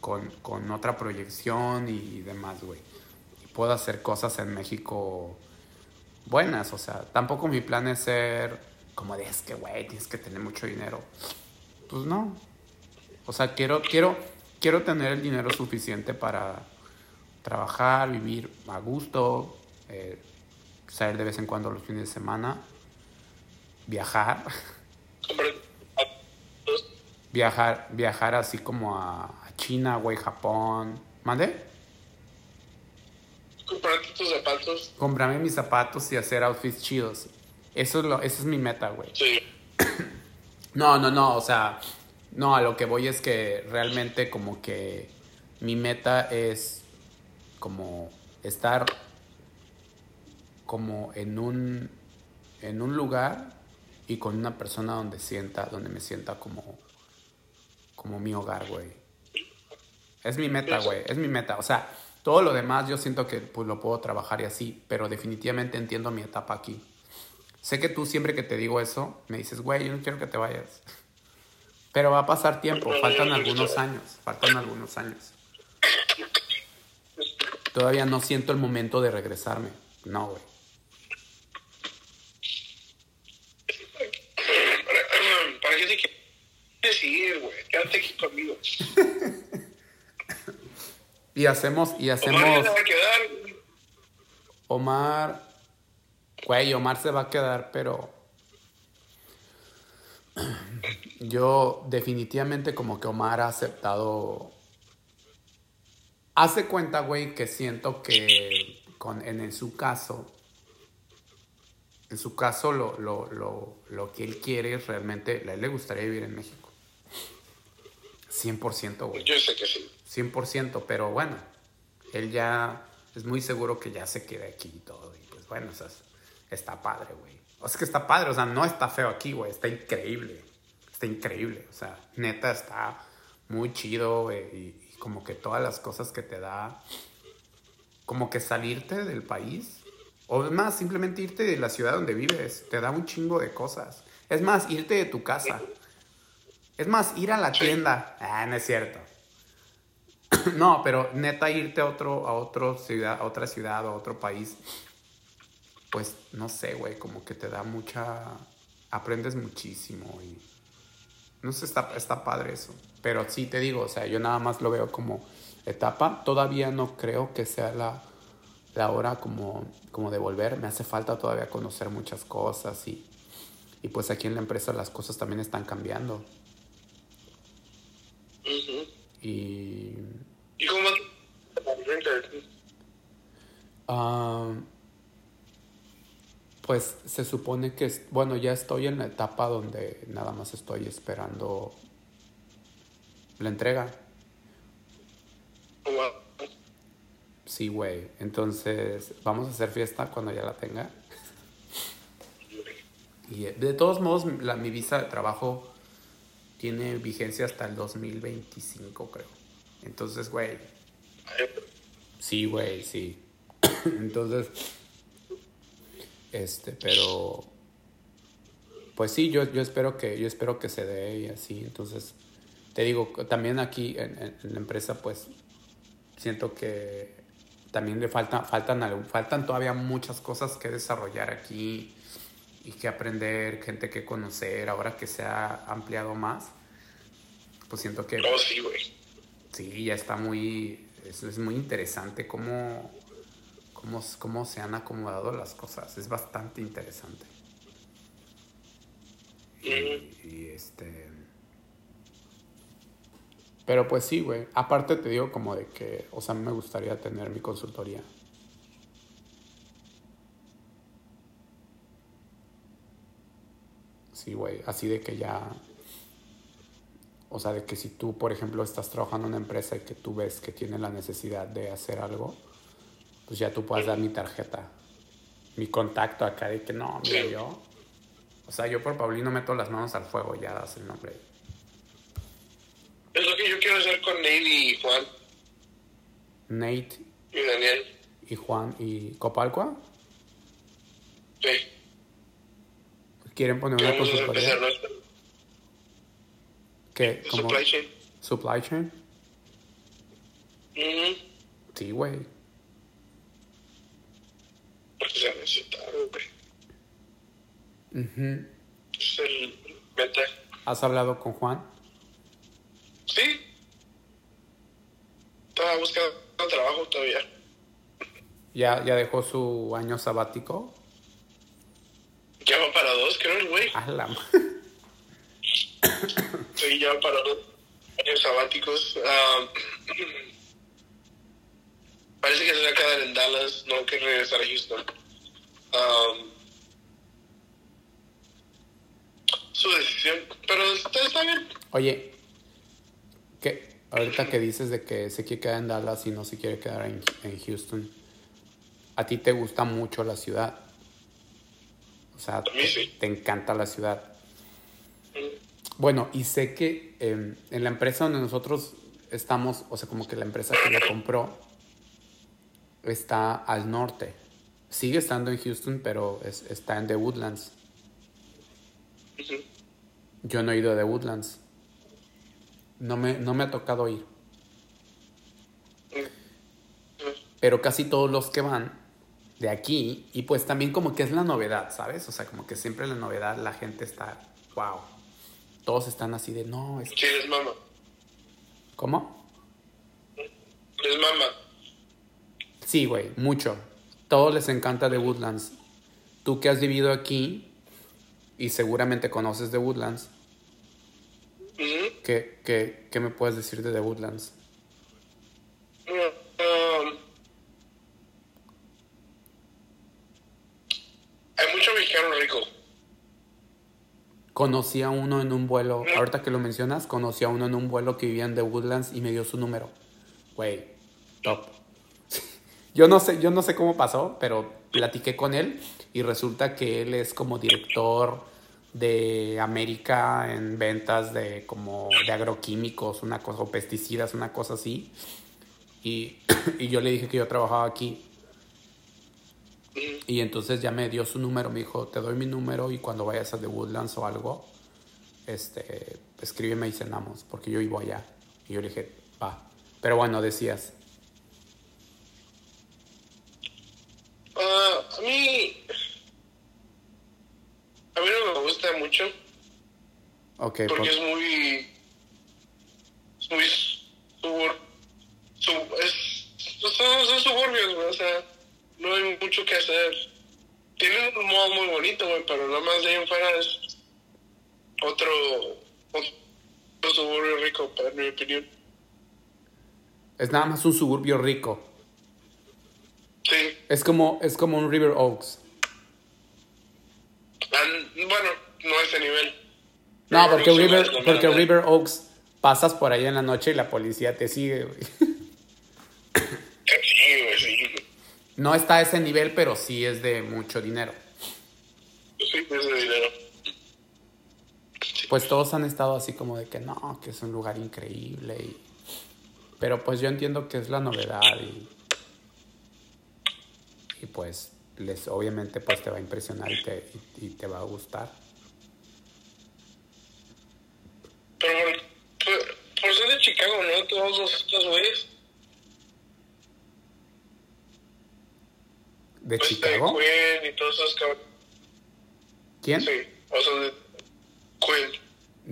Speaker 1: con, con otra proyección y, demás, güey. Y puedo hacer cosas en México buenas, o sea, tampoco mi plan es ser como de, es que, güey, tienes que tener mucho dinero. Pues no. O sea, quiero, quiero, quiero tener el dinero suficiente para trabajar, vivir a gusto, eh, salir de vez en cuando los fines de semana, viajar,
Speaker 2: Comprar-
Speaker 1: viajar, viajar así como a, China, güey, Japón. ¿Mande?
Speaker 2: Comprarte tus zapatos.
Speaker 1: Comprarme mis zapatos y hacer outfits chidos. Eso es, lo, eso es mi meta, güey.
Speaker 2: Sí.
Speaker 1: No, no, no, o sea, no, a lo que voy es que realmente como que mi meta es como estar como en un en un lugar y con una persona donde sienta, donde me sienta como como mi hogar, güey. Es mi meta, güey, es mi meta, o sea, todo lo demás yo siento que pues lo puedo trabajar y así, pero definitivamente entiendo mi etapa aquí. Sé que tú siempre que te digo eso, me dices, güey, yo no quiero que te vayas. Pero va a pasar tiempo, faltan algunos años, faltan algunos años. Todavía no siento el momento de regresarme. No, güey.
Speaker 2: ¿Para qué te quieres ir, güey? Quédate aquí conmigo.
Speaker 1: Y hacemos, y
Speaker 2: Omar
Speaker 1: hacemos.
Speaker 2: ya se va a quedar.
Speaker 1: Omar. Güey, Omar se va a quedar, pero. Yo definitivamente como que Omar ha aceptado. Hace cuenta, güey, que siento que con, en, en su caso. En su caso, lo, lo, lo, lo que él quiere es realmente. A él le gustaría vivir en México. 100%, güey.
Speaker 2: Yo sé que sí.
Speaker 1: 100%, pero bueno, él ya es muy seguro que ya se quede aquí y todo. Y pues bueno, o sea, es- está padre, güey. O sea, que está padre, o sea, no está feo aquí, güey, está increíble. Está increíble, o sea, neta está muy chido. Y, y como que todas las cosas que te da, como que salirte del país, o es más, simplemente irte de la ciudad donde vives, te da un chingo de cosas. Es más, irte de tu casa. Es más, ir a la tienda. Ah, no es cierto. No, pero neta irte a otro, a otro ciudad, a otra ciudad a otro país, pues no sé, güey, como que te da mucha, aprendes muchísimo y no sé, está, está padre eso. Pero sí te digo, o sea, yo nada más lo veo como etapa. Todavía no creo que sea la, la hora como, como de volver. Me hace falta todavía conocer muchas cosas y, y pues aquí en la empresa las cosas también están cambiando. Y
Speaker 2: ¿Y cómo?
Speaker 1: Ah, pues se supone que, bueno, ya estoy en la etapa donde nada más estoy esperando la entrega. Sí, güey. Entonces, vamos a hacer fiesta cuando ya la tenga. Y eh, de todos modos, la, mi visa de trabajo tiene vigencia hasta el 2025, creo. Entonces, güey, Sí, güey, sí. Entonces, este, pero pues sí, yo, yo espero que yo espero que se dé y así. Entonces, te digo, también aquí en, en- en la empresa, pues siento que también le falta, faltan, algo- faltan todavía muchas cosas que desarrollar aquí y que aprender, gente que conocer, ahora que se ha ampliado más, pues siento que
Speaker 2: Oh, sí, güey.
Speaker 1: Sí, ya está muy. Es, es muy interesante cómo, cómo, cómo se han acomodado las cosas. Es bastante interesante. Y, y este. Pero pues sí, güey. Aparte te digo como de que, o sea, me gustaría tener mi consultoría. Sí, güey. Así de que ya. O sea, de que si tú, por ejemplo, estás trabajando en una empresa y que tú ves que tiene la necesidad de hacer algo, pues ya tú puedas dar mi tarjeta, mi contacto acá de que no, mira yo. O sea, yo por Paulino meto las manos al fuego, ya das el nombre.
Speaker 2: Es lo que yo quiero hacer con Neil y Juan
Speaker 1: Nate
Speaker 2: y Daniel.
Speaker 1: y Juan y Copalcua
Speaker 2: Sí.
Speaker 1: quieren poner una consultoría. ¿Qué? ¿Cómo?
Speaker 2: supply chain.
Speaker 1: Supply chain.
Speaker 2: Ujú.
Speaker 1: Sí, güey.
Speaker 2: Porque se güey. Es el meta.
Speaker 1: ¿Has hablado con Juan?
Speaker 2: Sí. Estaba buscando trabajo todavía.
Speaker 1: ¿Ya, ya dejó su año sabático?
Speaker 2: Ya va para dos, creo, el güey.
Speaker 1: A la ma-
Speaker 2: Sí, ya va para dos años sabáticos. Ah, parece que se va a quedar en Dallas, no quiere regresar a Houston. Um, su decisión, pero está, está bien.
Speaker 1: Oye, ¿qué? ahorita que dices de que se quiere quedar en Dallas y no se quiere quedar en, en Houston, ¿a ti te gusta mucho la ciudad? O sea,
Speaker 2: mí sí.
Speaker 1: te, te encanta la ciudad.
Speaker 2: Mm,
Speaker 1: Bueno, y sé que eh, en la empresa donde nosotros estamos, o sea, como que la empresa que lo compró está al norte. Sigue estando en Houston, pero es- está en The Woodlands. Yo no he ido a The Woodlands. No me, no me ha tocado ir. Pero casi todos los que van de aquí, y pues también como que es la novedad, ¿sabes? O sea, como que siempre la novedad, la gente está, wow. Todos están así de, no, es...
Speaker 2: Sí, es mama.
Speaker 1: ¿Cómo?
Speaker 2: Es mama.
Speaker 1: Sí, güey, mucho. Todos les encanta The Woodlands. Tú que has vivido aquí y seguramente conoces The Woodlands,
Speaker 2: Ujú.
Speaker 1: ¿qué, qué, qué me puedes decir de The Woodlands?
Speaker 2: Um, hay mucho mexicano rico.
Speaker 1: Conocí a uno en un vuelo, ahorita que lo mencionas, conocí a uno en un vuelo que vivía en The Woodlands y me dio su número. Güey, top. Yo no sé, yo no sé cómo pasó, pero platiqué con él y resulta que él es como director de América en ventas de como de agroquímicos, una cosa, o pesticidas, una cosa así. Y, y yo le dije que yo trabajaba aquí. Y entonces ya me dio su número, me dijo, te doy mi número y cuando vayas a The Woodlands o algo, este, escríbeme y cenamos, porque yo vivo allá. Y yo le dije, va. Pero bueno, decías,
Speaker 2: Ah, a mí. A mí no me gusta mucho
Speaker 1: ok,
Speaker 2: porque
Speaker 1: por-
Speaker 2: es muy. Es muy. Subur, sub, es, son, son suburbios, güey, o sea, no hay mucho que hacer. Tienen un modo muy bonito, güey, pero nada más de ahí en fuera es otro, otro suburbio rico, para mi opinión.
Speaker 1: es nada más un suburbio rico.
Speaker 2: Sí,
Speaker 1: Es como, es como un River Oaks.
Speaker 2: Bueno, no ese nivel.
Speaker 1: No, porque, River, porque. River Oaks pasas por ahí en la noche y la policía te sigue, güey.
Speaker 2: Sí, güey, sí.
Speaker 1: No está a ese nivel, pero sí es de mucho dinero.
Speaker 2: Sí, es de dinero.
Speaker 1: Pues todos han estado así como de que no, que es un lugar increíble. Y... Pero pues yo entiendo que es la novedad y, y pues les obviamente pues te va a impresionar y te, y, y te va a gustar.
Speaker 2: Pero por, ser de Chicago, ¿no? Todos los güeyes.
Speaker 1: ¿De
Speaker 2: Pues,
Speaker 1: Chicago?
Speaker 2: De Quinn y todos esos cabrones.
Speaker 1: ¿Quién?
Speaker 2: Sí, o sea, de Quinn.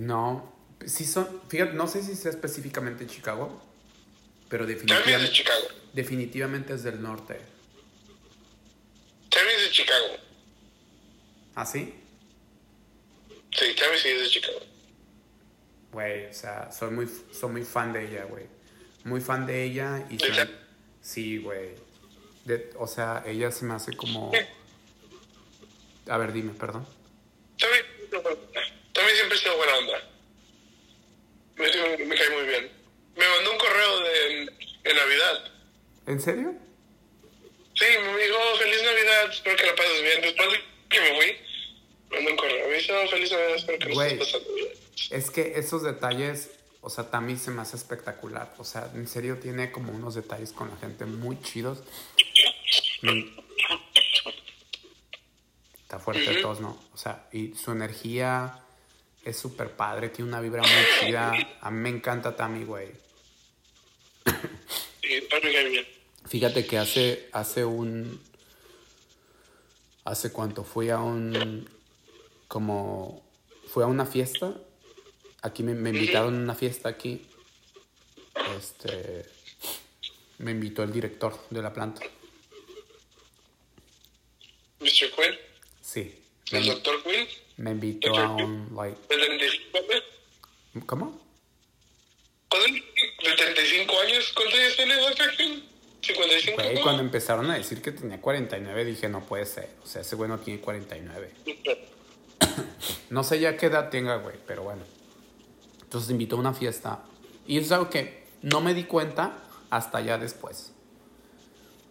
Speaker 1: No, sí son, fíjate, no sé si sea específicamente Chicago, pero
Speaker 2: También es de
Speaker 1: definitivamente,
Speaker 2: Chicago.
Speaker 1: definitivamente es del norte.
Speaker 2: Es de Chicago.
Speaker 1: ¿Ah, sí?
Speaker 2: Sí, también sí es de Chicago.
Speaker 1: Güey, o sea, soy muy, soy muy fan de ella, güey. Muy fan de ella y... me- Sí, güey. De- O sea, ella se me hace como... A ver, dime, perdón.
Speaker 2: También, también siempre ha sido buena onda. Me, me cae muy bien. Me mandó un correo de, en Navidad.
Speaker 1: ¿En serio?
Speaker 2: Sí, me dijo, feliz Navidad, espero que la pases bien. Después de que me fui, mandó un correo. Me dice, oh, feliz Navidad, espero que lo
Speaker 1: Güey.
Speaker 2: estés pasando bien.
Speaker 1: Es que esos detalles, o sea, también se me hace espectacular. O sea, en serio tiene como unos detalles con la gente muy chidos. Me- Está fuerte de todos, ¿no? O sea, y su energía es súper padre, tiene una vibra muy chida. A mí me encanta Tammy, güey.
Speaker 2: Y para bien.
Speaker 1: Fíjate que hace, hace un... ¿Hace cuánto? Fui a un... Como... Fui a una fiesta. Aquí me, me invitaron a una fiesta aquí. Este... Me invitó el director de la planta.
Speaker 2: Mr. Quinn,
Speaker 1: Sí.
Speaker 2: el
Speaker 1: Me,
Speaker 2: doctor
Speaker 1: me invitó a un... Like,
Speaker 2: de 35 años.
Speaker 1: ¿Cómo?
Speaker 2: ¿Cuánto- De 35 años, ¿cuántos años tiene Dr. Quinn? 55.
Speaker 1: Güey, cuando empezaron a decir que tenía 49, dije, no puede ser. O sea, ese güey no tiene 49. No sé ya qué edad tenga, güey, pero bueno. Entonces invitó a una fiesta. Y es algo que no me di cuenta hasta ya después.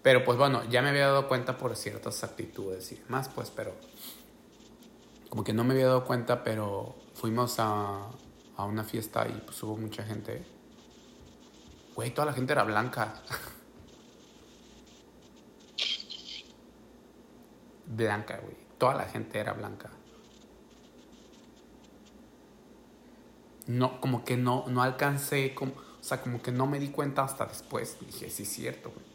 Speaker 1: Pero pues bueno, ya me había dado cuenta por ciertas actitudes y demás, pues, pero... Como que no me había dado cuenta, pero fuimos a, a una fiesta y pues hubo mucha gente. Güey, toda la gente era blanca. blanca, güey. Toda la gente era blanca. No, como que no, no alcancé, como, o sea, como que no me di cuenta hasta después. Dije, sí, es cierto, güey.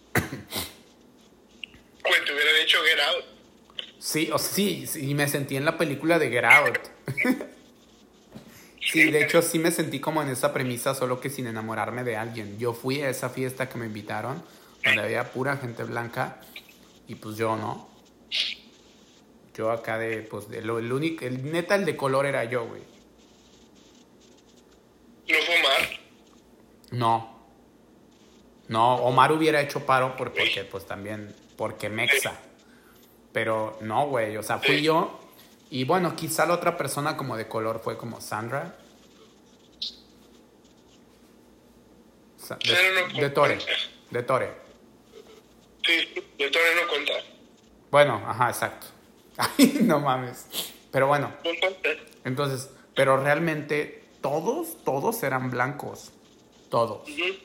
Speaker 2: Güey, te hubiera dicho Get Out.
Speaker 1: Sí, o sí, sí, me sentí en la película de Get Out. sí, de hecho sí me sentí como en esa premisa, solo que sin enamorarme de alguien. Yo fui a esa fiesta que me invitaron, donde había pura gente blanca, y pues yo no. Yo acá de, pues, de lo, el único, el neta, el de color era yo, güey.
Speaker 2: No fue Omar.
Speaker 1: No. No, Omar hubiera hecho paro por- porque, pues también, porque Mexa. Pero no, güey, o sea, fui yo. Y bueno, quizá la otra persona como de color fue como Sandra. Sa-
Speaker 2: Sandra
Speaker 1: De, Tore. De Tore.
Speaker 2: Sí, de Tore no cuenta.
Speaker 1: Bueno, ajá, exacto. Ay, no mames. Pero bueno, entonces, pero realmente todos, todos eran blancos. Todos.
Speaker 2: El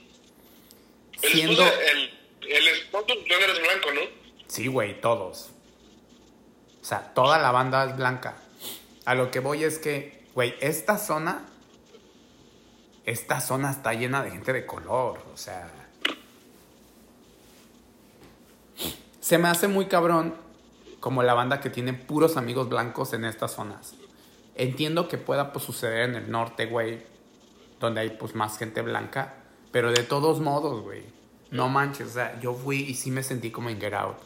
Speaker 1: Siendo.
Speaker 2: el, el esposo, tú eres blanco, ¿no?
Speaker 1: Sí, güey, todos. O sea, toda la banda es blanca. A lo que voy es que, güey, esta zona. Esta zona está llena de gente de color. O sea. Se me hace muy cabrón como la banda que tiene puros amigos blancos en estas zonas. Entiendo que pueda pues, suceder en el norte, güey, donde hay pues más gente blanca, pero de todos modos, güey, no manches, o sea, yo fui y sí me sentí como en Get Out.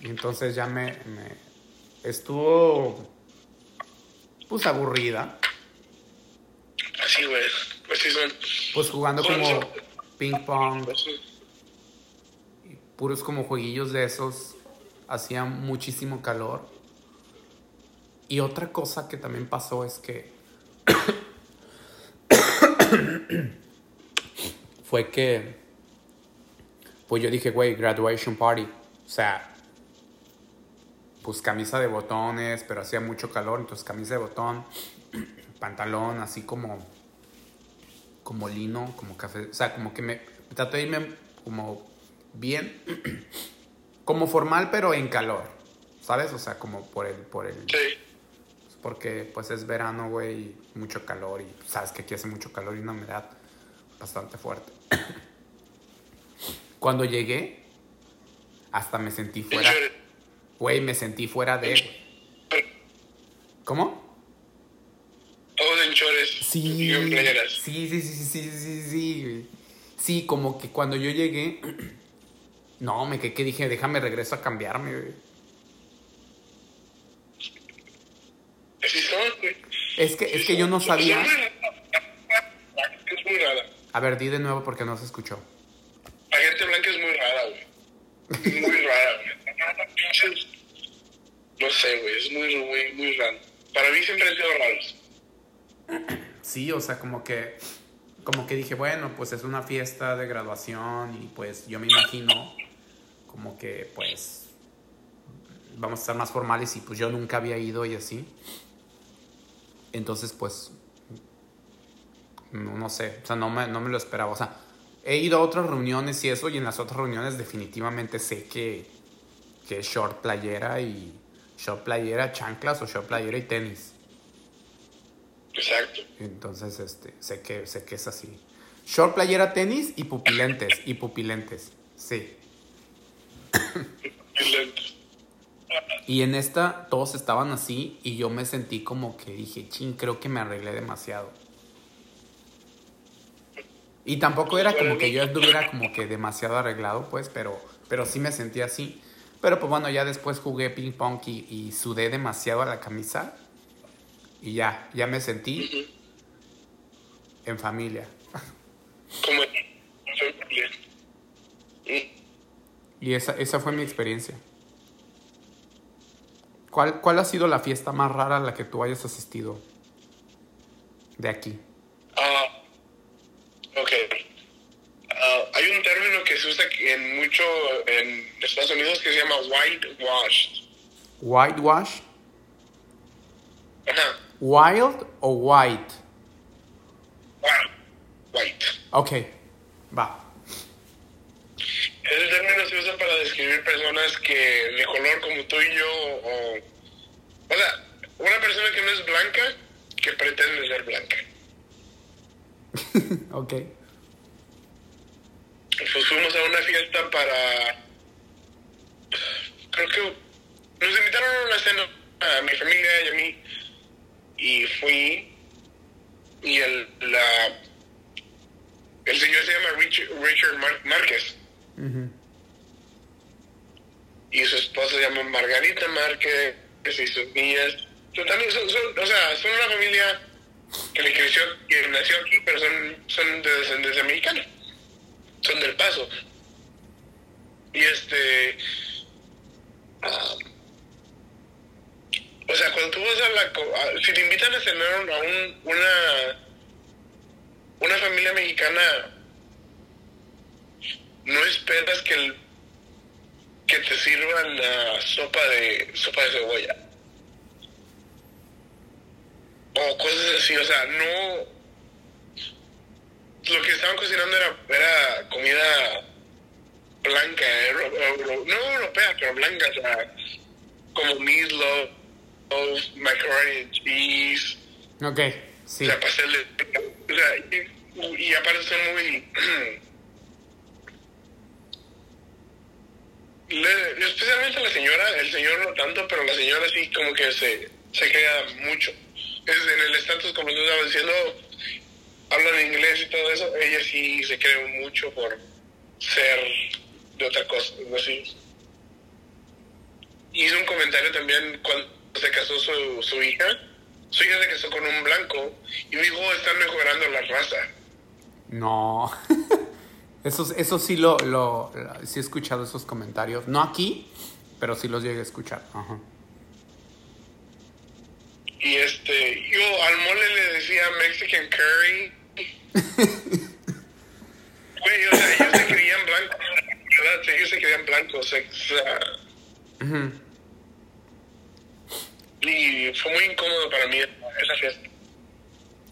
Speaker 1: Y entonces ya me, me estuvo pues aburrida,
Speaker 2: Así, güey. Pues
Speaker 1: pues jugando como ping pong,
Speaker 2: Pues sí.
Speaker 1: puros como jueguillos de esos, hacía muchísimo calor. Y otra cosa que también pasó es que fue que pues yo dije, güey, graduation party, o sea, pues camisa de botones, pero hacía mucho calor, entonces camisa de botón, pantalón así como como lino, como café, o sea, como que me traté de irme como bien como formal pero en calor, ¿sabes? O sea, como por el por el
Speaker 2: Sí.
Speaker 1: porque pues es verano, güey, y mucho calor y sabes que aquí hace mucho calor y una humedad bastante fuerte. Cuando llegué hasta me sentí fuera, güey, me sentí fuera de ¿Cómo?
Speaker 2: Todos en chores.
Speaker 1: Sí,
Speaker 2: Y en playeras.
Speaker 1: sí, sí, sí, sí, sí, sí, sí, güey. Sí, como que cuando yo llegué, no, me quedé que dije, déjame regreso a cambiarme, güey.
Speaker 2: Así son, güey.
Speaker 1: Es que, es que yo no sabía.
Speaker 2: Es muy rara.
Speaker 1: A ver, di de nuevo porque no se escuchó.
Speaker 2: La gente blanca es muy rara, güey. Muy rara, güey. No sé, güey. Es muy, muy, muy raro. Para mí siempre han sido raros.
Speaker 1: Sí, o sea, como que, como que dije, bueno, pues es una fiesta de graduación y pues yo me imagino como que pues vamos a estar más formales y pues yo nunca había ido y así. Entonces, pues, no, sé, o sea, no me, no me lo esperaba. O sea, he ido a otras reuniones y eso y en las otras reuniones definitivamente sé que, que es short playera y short playera, chanclas o short playera y tenis.
Speaker 2: Exacto.
Speaker 1: Entonces, este, sé que, sé que es así. Short playera, tenis y pupilentes. Y pupilentes. Sí.
Speaker 2: Y
Speaker 1: en esta todos estaban así y yo me sentí como que dije, ching, creo que me arreglé demasiado. Y tampoco era como que yo estuviera como que demasiado arreglado, pues, pero, pero sí me sentí así. Pero pues bueno, ya después jugué ping pong y, y sudé demasiado a la camisa. Y ya, ya me sentí. en familia.
Speaker 2: Como en familia. Y
Speaker 1: Y esa, esa fue mi experiencia. ¿Cuál, ¿Cuál ha sido la fiesta más rara a la que tú hayas asistido? De aquí.
Speaker 2: Ah, ok. Ah, hay un término que se usa en mucho en Estados Unidos que se llama whitewashed.
Speaker 1: ¿Whitewash?
Speaker 2: Ajá.
Speaker 1: ¿Wild o white?
Speaker 2: White.
Speaker 1: Ok, va.
Speaker 2: Ese término se usa para describir personas que de color como tú y yo, o, o sea, una persona que no es blanca que pretende ser blanca.
Speaker 1: ok.
Speaker 2: Pues fuimos a una fiesta para, creo que nos invitaron a una cena a mi familia y a mí y fui y el la el señor se llama Richard, Richard Márquez. Y su esposa se llama Margarita Márquez y sus niñas. Son, también son, son- o sea, son una familia que le creció, que nació aquí, pero son, son de descendencia mexicana. Son del Paso. Y este... ah, o sea, cuando tú vas a la... si te invitan a cenar a un, una... Una familia mexicana, no esperas que el que te sirvan la sopa de sopa de cebolla o cosas así o sea no lo que estaban cocinando era, era comida blanca euro- euro- no europea pero blanca o sea como meatloaf macaroni and cheese
Speaker 1: Ok, sí.
Speaker 2: o sea pastel de o sea y, y aparte son muy Le- especialmente la señora, el señor no tanto, pero la señora sí como que se, se crea mucho. Es en el estatus, como tú estabas diciendo, hablan inglés y todo eso, ella sí se cree mucho por ser de otra cosa, algo así. Hizo un comentario también cuando se casó su, su hija. Su hija se casó con un blanco y dijo, están mejorando la raza.
Speaker 1: No. Eso, eso sí lo, lo, lo- sí he escuchado esos comentarios. No aquí, pero sí los llegué a escuchar. Ajá.
Speaker 2: Y este, yo al mole le decía Mexican curry. Güey, o sea, ellos se creían blancos, ¿verdad? Ellos se creían blancos. o sea. Y fue muy incómodo para mí esa fiesta.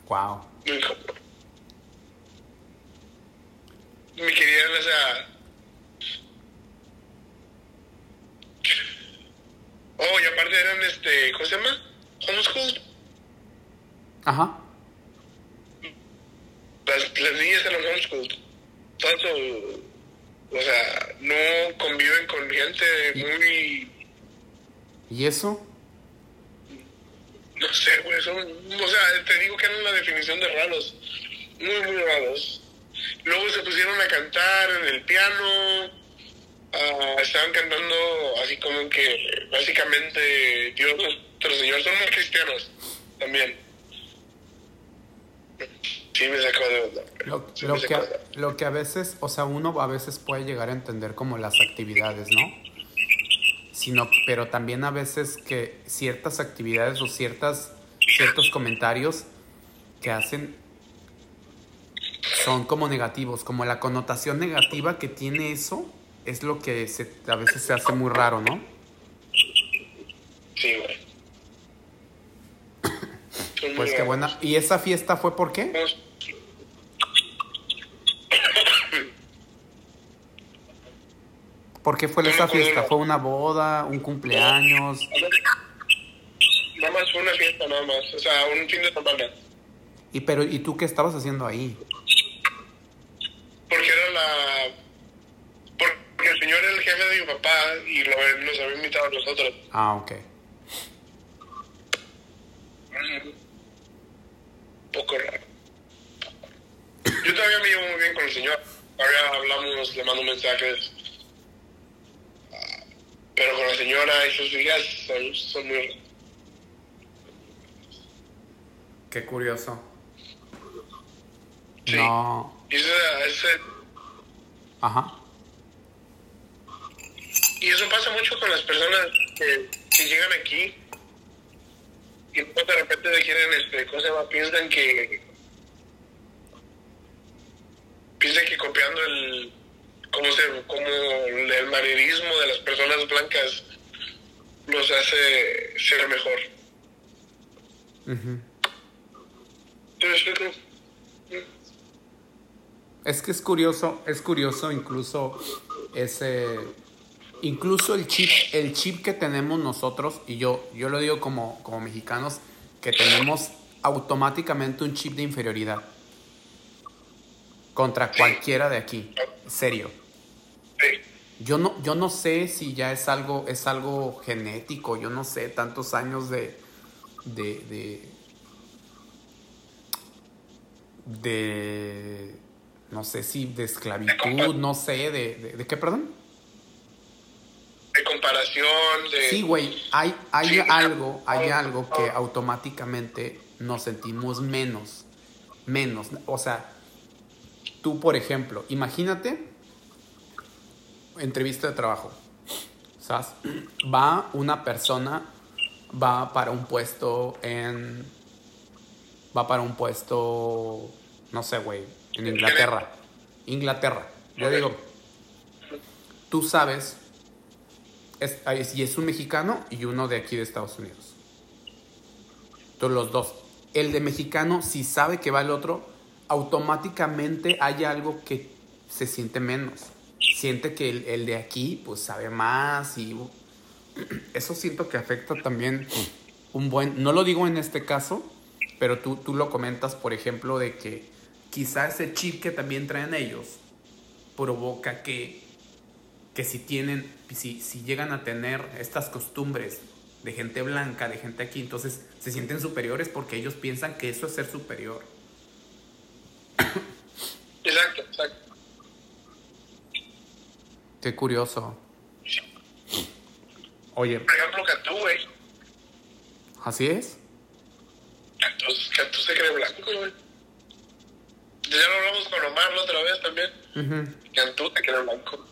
Speaker 1: Wow.
Speaker 2: Muy incómodo. Me querían, o sea. Oh, y aparte eran, este, ¿cómo se llama? Homeschooled.
Speaker 1: Ajá.
Speaker 2: las, las niñas eran homeschooled. Tanto, o sea, no conviven con gente muy,
Speaker 1: ¿Y eso?
Speaker 2: No sé, güey, son, o sea, te digo que eran la definición de raros, muy, muy raros. Luego se pusieron a cantar en el piano, ah, estaban cantando así como que, básicamente, Dios nuestro Señor, son muy cristianos también. Sí, me sacó de onda.
Speaker 1: Lo,
Speaker 2: Sí
Speaker 1: lo
Speaker 2: me
Speaker 1: que,
Speaker 2: onda.
Speaker 1: lo que a veces, o sea, uno a veces puede llegar a entender como las actividades, ¿no? Sino, pero también a veces que ciertas actividades o ciertas, ciertos comentarios que hacen son como negativos, como la connotación negativa que tiene eso es lo que se, a veces se hace muy raro, ¿no?
Speaker 2: Sí, güey.
Speaker 1: Pues qué buena. ¿Y esa fiesta fue por qué? ¿Por qué fue esa fiesta? ¿Fue una boda, un cumpleaños?
Speaker 2: Nada más fue una fiesta, nada más. O sea, un fin de semana.
Speaker 1: ¿Y, pero, ¿y tú qué estabas haciendo ahí?
Speaker 2: Porque era la. Porque el señor era el jefe de mi papá y lo, nos había invitado a nosotros.
Speaker 1: Ah, ok.
Speaker 2: Un poco raro. Yo todavía me llevo muy bien con el señor. Todavía hablamos, le mando mensajes. Pero con la señora y sus hijas son, son muy.
Speaker 1: Qué curioso.
Speaker 2: Sí.
Speaker 1: No.
Speaker 2: Y, ese-
Speaker 1: Ajá.
Speaker 2: y eso pasa mucho con las personas que, que llegan aquí y luego de repente de quieren, este, ¿cómo se llama? Piensan que piensan que copiando el como se como el, manerismo de las personas blancas los hace ser mejor.
Speaker 1: Es que es curioso, es curioso incluso ese, incluso el chip, el chip que tenemos nosotros, y yo, yo lo digo como, como mexicanos, que tenemos automáticamente un chip de inferioridad contra cualquiera de aquí, serio.
Speaker 2: Sí.
Speaker 1: Yo no, yo no sé si ya es algo, es algo genético, yo no sé, tantos años de, de, de, de, no sé si de esclavitud, no sé, de, de, ¿de qué, perdón?
Speaker 2: de comparación, de...
Speaker 1: Sí, güey, hay, hay
Speaker 2: Sí.
Speaker 1: algo, hay algo que automáticamente nos sentimos menos, menos, o sea, tú, por ejemplo, imagínate, entrevista de trabajo, ¿sabes? Va una persona, va para un puesto en, va para un puesto, no sé, güey, en Inglaterra, Inglaterra, yo digo, tú sabes, es, ahí- y es un mexicano y uno de aquí de Estados Unidos. Entonces los dos. El de mexicano, si sabe que va el otro, automáticamente hay algo que se siente menos. Siente que el, el de aquí, pues sabe más y eso siento que afecta también un buen, no lo digo en este caso, pero tú, tú lo comentas, por ejemplo, de que quizá ese chip que también traen ellos provoca que, que si tienen, si, si llegan a tener estas costumbres de gente blanca, de gente aquí, entonces se sienten superiores porque ellos piensan que eso es ser superior.
Speaker 2: Exacto, exacto.
Speaker 1: Qué curioso. Oye,
Speaker 2: Por ejemplo, Cantú, güey.
Speaker 1: ¿así es?
Speaker 2: Cantú, Cantú se cree blanco, güey. Ya lo hablamos con Omar la otra vez también. Cantú se cree blanco.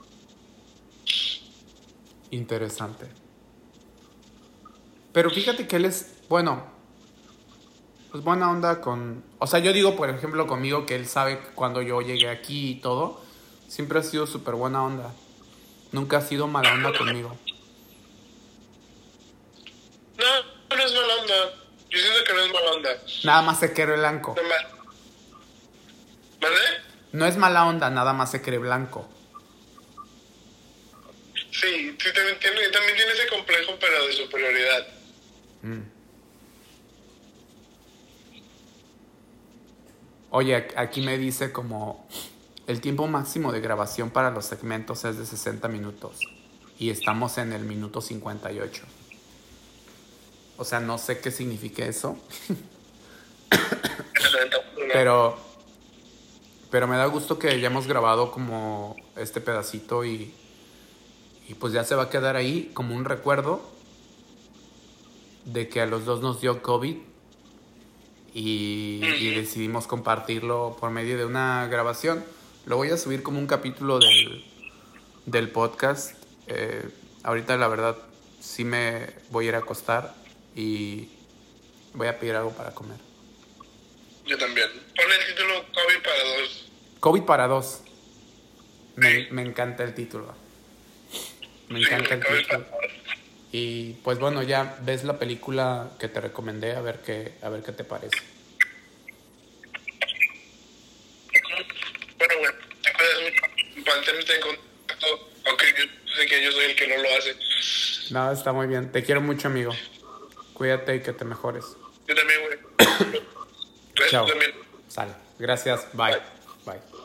Speaker 1: Interesante. Pero fíjate que él es, bueno, pues buena onda con... O sea, yo digo, por ejemplo, conmigo que él sabe cuando yo llegué aquí y todo, siempre ha sido súper buena onda. Nunca ha sido mala onda conmigo.
Speaker 2: No, no es mala onda. Yo siento que no es mala onda.
Speaker 1: Nada más se cree blanco.
Speaker 2: No. ¿Vale?
Speaker 1: No es mala onda, nada más se cree blanco.
Speaker 2: Sí, sí también tiene, también tiene ese complejo, pero de superioridad.
Speaker 1: Mm. Oye, aquí me dice como el tiempo máximo de grabación para los segmentos es de 60 minutos y estamos en el minuto 58. O sea, no sé qué significa eso, pero pero me da gusto que hayamos grabado como este pedacito y y pues ya se va a quedar ahí como un recuerdo de que a los dos nos dio COVID y, y decidimos compartirlo por medio de una grabación. Lo voy a subir como un capítulo del, del podcast. Eh, ahorita la verdad sí me voy a ir a acostar y voy a pedir algo para comer.
Speaker 2: Yo también. Pon el título COVID para dos.
Speaker 1: COVID para dos. Me, me encanta el título. Me encanta el título. Y pues bueno, ya ves la película que te recomendé, a ver qué, a ver qué te parece.
Speaker 2: Bueno, bueno, te cuidas Mantente en contacto, aunque yo sé que yo soy el que no lo hace.
Speaker 1: Nada, está muy bien. Te quiero mucho, amigo. Cuídate y que te mejores.
Speaker 2: Yo también, güey.
Speaker 1: Chao.
Speaker 2: también.
Speaker 1: Sale. Gracias. Bye. Bye.